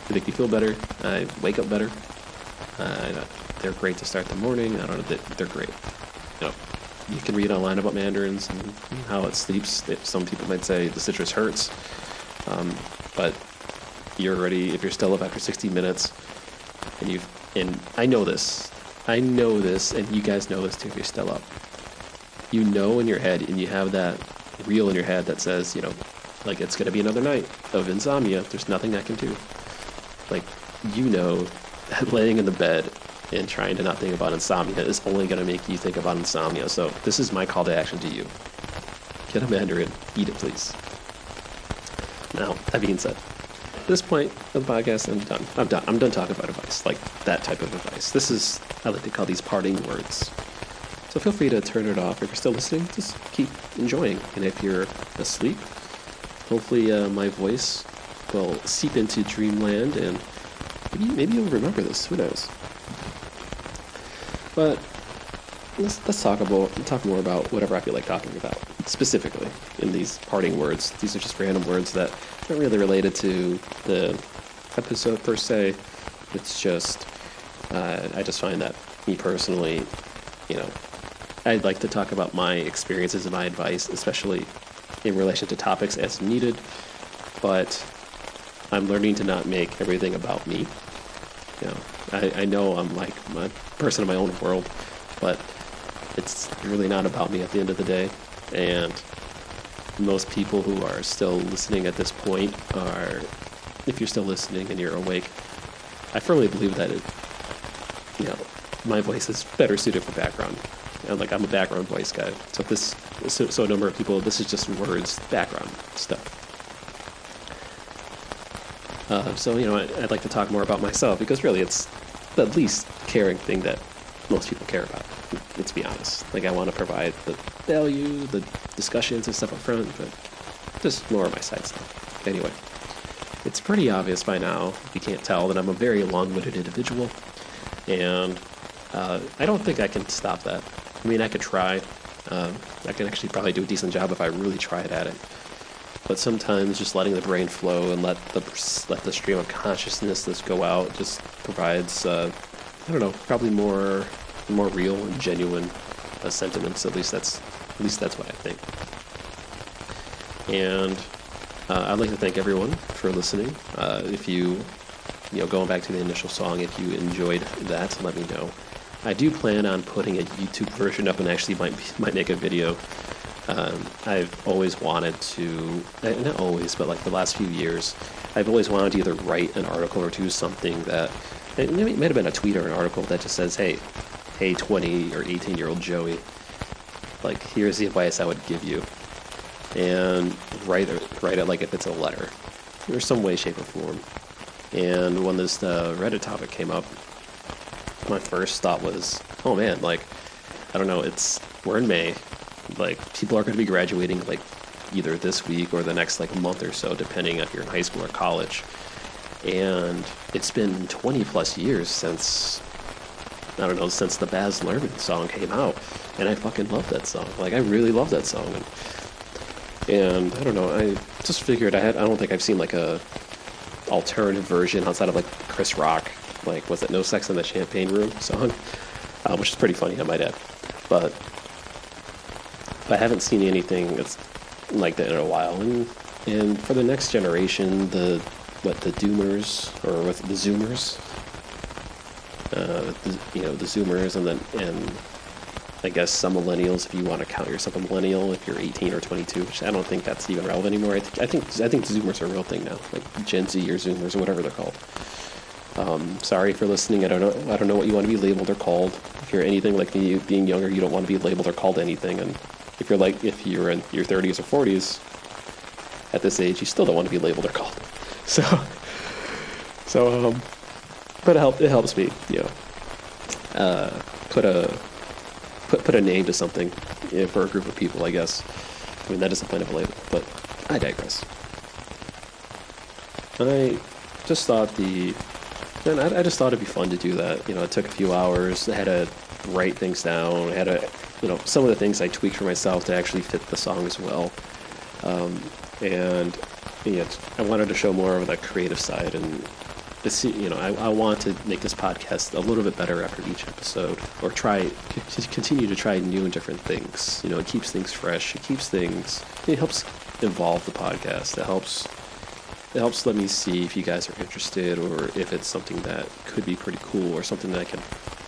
Speaker 1: They make me feel better. I wake up better. Uh, they're great to start the morning. I don't know. They're great. You know, you can read online about mandarins and how it sleeps. Some people might say the citrus hurts, um, but you're already if you're still up after 60 minutes, and you and I know this. I know this, and you guys know this too if you're still up. You know in your head, and you have that reel in your head that says, you know, like it's going to be another night of insomnia. There's nothing I can do. Like, you know that laying in the bed and trying to not think about insomnia is only going to make you think about insomnia. So, this is my call to action to you get a mandarin, eat it, please. Now, that being said, this point of the podcast, I'm done. I'm done. I'm done talking about advice, like that type of advice. This is, I like to call these parting words. So feel free to turn it off. If you're still listening, just keep enjoying. And if you're asleep, hopefully uh, my voice will seep into dreamland and maybe, maybe you'll remember this. Who knows? But let's, let's talk about talk more about whatever I feel like talking about specifically in these parting words. These are just random words that aren't really related to the episode per se. It's just, uh, I just find that me personally, you know, I'd like to talk about my experiences and my advice, especially in relation to topics as needed. But I'm learning to not make everything about me. You know, I, I know I'm like a person in my own world, but it's really not about me at the end of the day. And most people who are still listening at this point are, if you're still listening and you're awake, I firmly believe that it, you know, my voice is better suited for background. And like I'm a background voice guy, so this, so, so a number of people, this is just words, background stuff. Uh, so you know, I, I'd like to talk more about myself because really, it's the least caring thing that most people care about. Let's be honest. Like I want to provide the value, the discussions and stuff up front, but just more of my side stuff. Anyway, it's pretty obvious by now, if you can't tell, that I'm a very long-winded individual, and uh, I don't think I can stop that. I mean, I could try. Um, I can actually probably do a decent job if I really tried at it. But sometimes just letting the brain flow and let the let the stream of consciousness just go out just provides, uh, I don't know, probably more more real and genuine uh, sentiments. At least that's at least that's what I think. And uh, I'd like to thank everyone for listening. Uh, if you, you know, going back to the initial song, if you enjoyed that, let me know. I do plan on putting a YouTube version up and actually might might make a video. Um, I've always wanted to, uh, not always, but like the last few years, I've always wanted to either write an article or do something that it might have been a tweet or an article that just says, "Hey, hey, 20 or 18 year old Joey, like here's the advice I would give you," and write it, write it like if it's a letter, or some way, shape, or form. And when this uh, Reddit topic came up, my first thought was, oh man, like, I don't know, it's, we're in May. Like, people are going to be graduating, like, either this week or the next, like, month or so, depending if you're in high school or college. And it's been 20 plus years since, I don't know, since the Baz Luhrmann song came out. And I fucking love that song. Like, I really love that song. And, and I don't know, I just figured I had, I don't think I've seen, like, a alternative version outside of, like, Chris Rock like was it No Sex in the Champagne Room song, uh, which is pretty funny, I might add. But I haven't seen anything that's like that in a while. And and for the next generation, the what the Doomers or what the Zoomers, uh, the, you know, the Zoomers, and then and I guess some millennials, if you want to count yourself a millennial, if you're 18 or 22, which I don't think that's even relevant anymore. I, th- I think I think Zoomers are a real thing now, like Gen Z or Zoomers or whatever they're called. Um, sorry for listening. I don't know. I don't know what you want to be labeled or called. If you're anything like me, being younger, you don't want to be labeled or called anything. And if you're like, if you're in your 30s or 40s, at this age, you still don't want to be labeled or called. So, so, um, but it help. It helps me, you know, uh, put a put put a name to something you know, for a group of people. I guess. I mean, that is the point of a label, but I digress. I just thought the and I, I, just thought it'd be fun to do that. You know, it took a few hours. I had to write things down. I had to, you know, some of the things I tweaked for myself to actually fit the song as well. Um, and know, I wanted to show more of that creative side. And this, you know, I, I, want to make this podcast a little bit better after each episode, or try to continue to try new and different things. You know, it keeps things fresh. It keeps things. It helps evolve the podcast. It helps it helps let me see if you guys are interested or if it's something that could be pretty cool or something that I can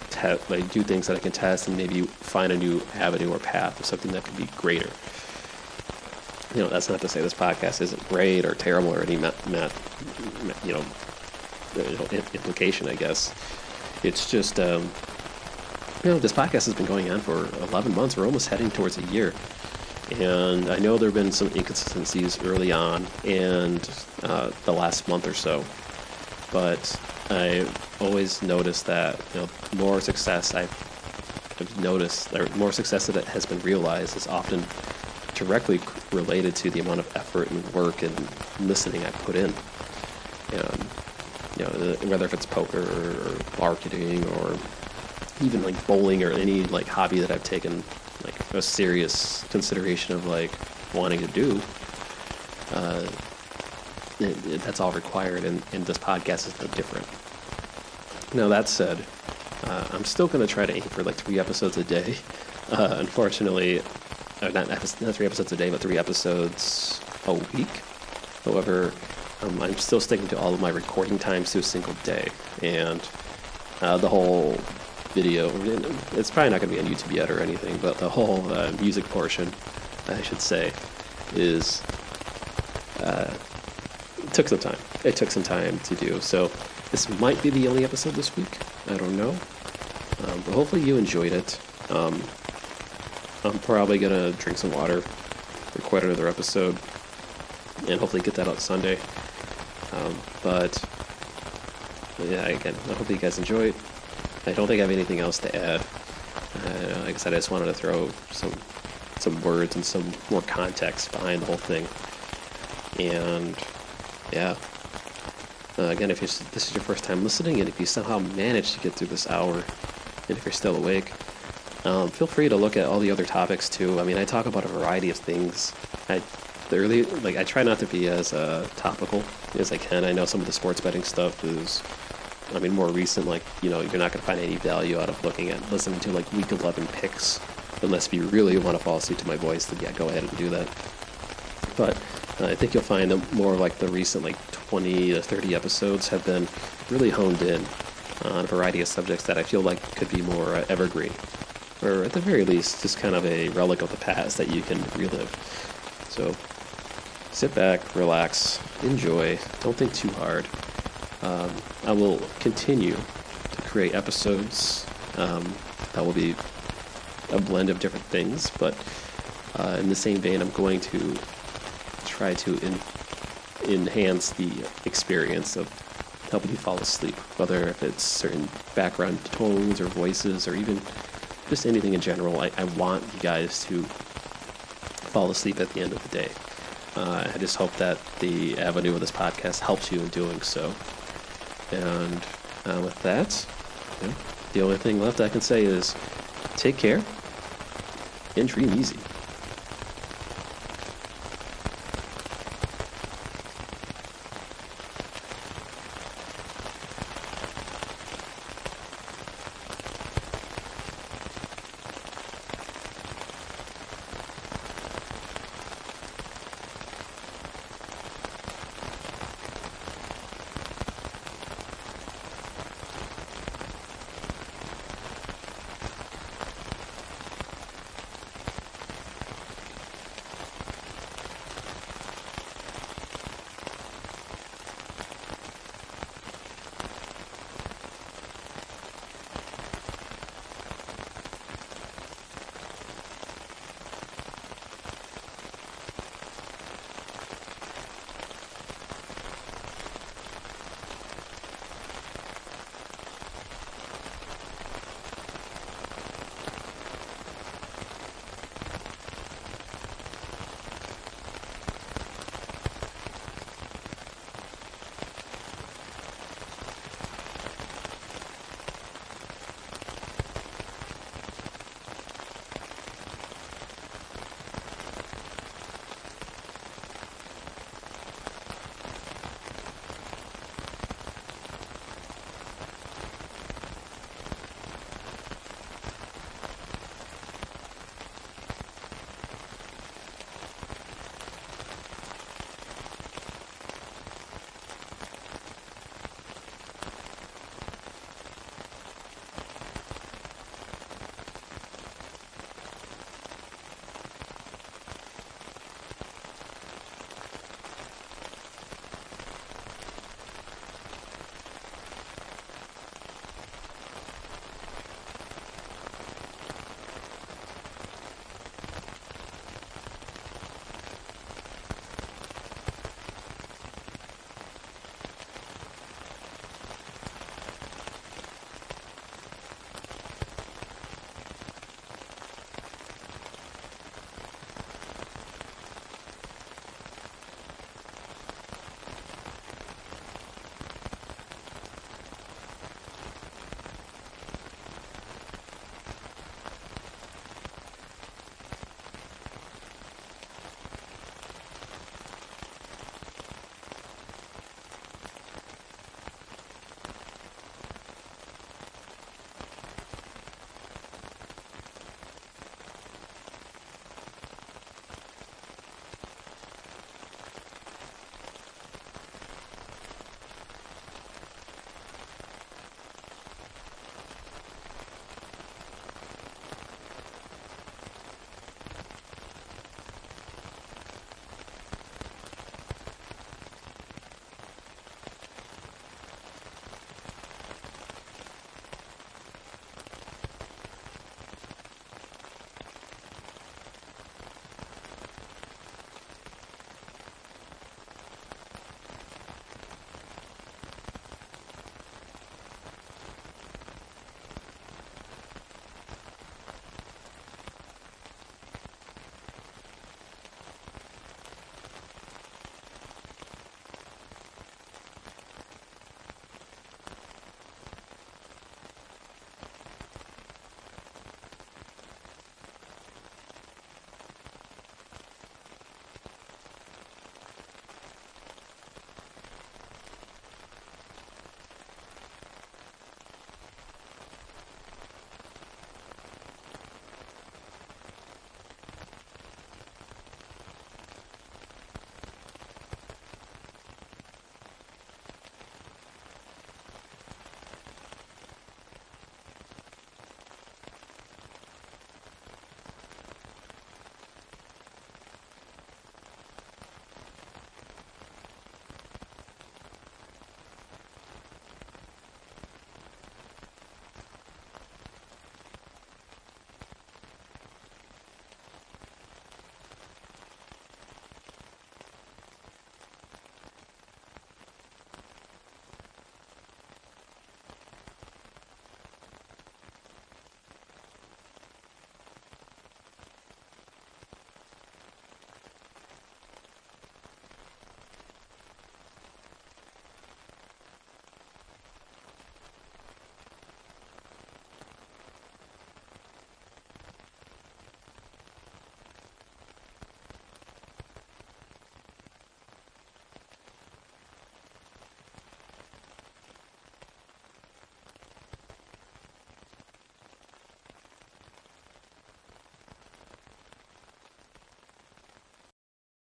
Speaker 1: te- like do things that I can test and maybe find a new avenue or path of something that could be greater. You know, that's not to say this podcast isn't great or terrible or any mat, mat, you know, you know implication. I guess it's just um, you know this podcast has been going on for 11 months. We're almost heading towards a year and I know there have been some inconsistencies early on and uh, the last month or so, but I always noticed that you know more success I've noticed, or more success that has been realized is often directly related to the amount of effort and work and listening I put in. You know, whether if it's poker or marketing or even like bowling or any like hobby that I've taken like a serious consideration of like wanting to do, uh, it, it, that's all required, and, and this podcast is no different. Now that said, uh, I'm still going to try to aim for like three episodes a day. Uh, unfortunately, uh, not, not three episodes a day, but three episodes a week. However, um, I'm still sticking to all of my recording times to a single day, and uh, the whole video. It's probably not going to be on YouTube yet or anything, but the whole uh, music portion, I should say, is uh, took some time. It took some time to do. So this might be the only episode this week. I don't know, um, but hopefully you enjoyed it. Um, I'm probably gonna drink some water, record another episode, and hopefully get that out Sunday. Um, but yeah, again, I hope you guys enjoyed. I don't think I have anything else to add. Uh, like I said, I just wanted to throw some some words and some more context behind the whole thing. And yeah, uh, again, if this is your first time listening, and if you somehow managed to get through this hour, and if you're still awake, um, feel free to look at all the other topics too. I mean, I talk about a variety of things. I the early like I try not to be as uh, topical as I can. I know some of the sports betting stuff is I mean, more recent, like, you know, you're not going to find any value out of looking at listening to like week 11 picks, unless if you really want to fall asleep to my voice, then yeah, go ahead and do that. But uh, I think you'll find that more like the recent, like 20 to 30 episodes have been really honed in on a variety of subjects that I feel like could be more uh, evergreen, or at the very least, just kind of a relic of the past that you can relive. So sit back, relax, enjoy, don't think too hard. Um, I will continue to create episodes um, that will be a blend of different things, but uh, in the same vein, I'm going to try to in- enhance the experience of helping you fall asleep, whether if it's certain background tones or voices or even just anything in general. I, I want you guys to fall asleep at the end of the day. Uh, I just hope that the avenue of this podcast helps you in doing so. And uh, with that, the only thing left I can say is take care and dream easy.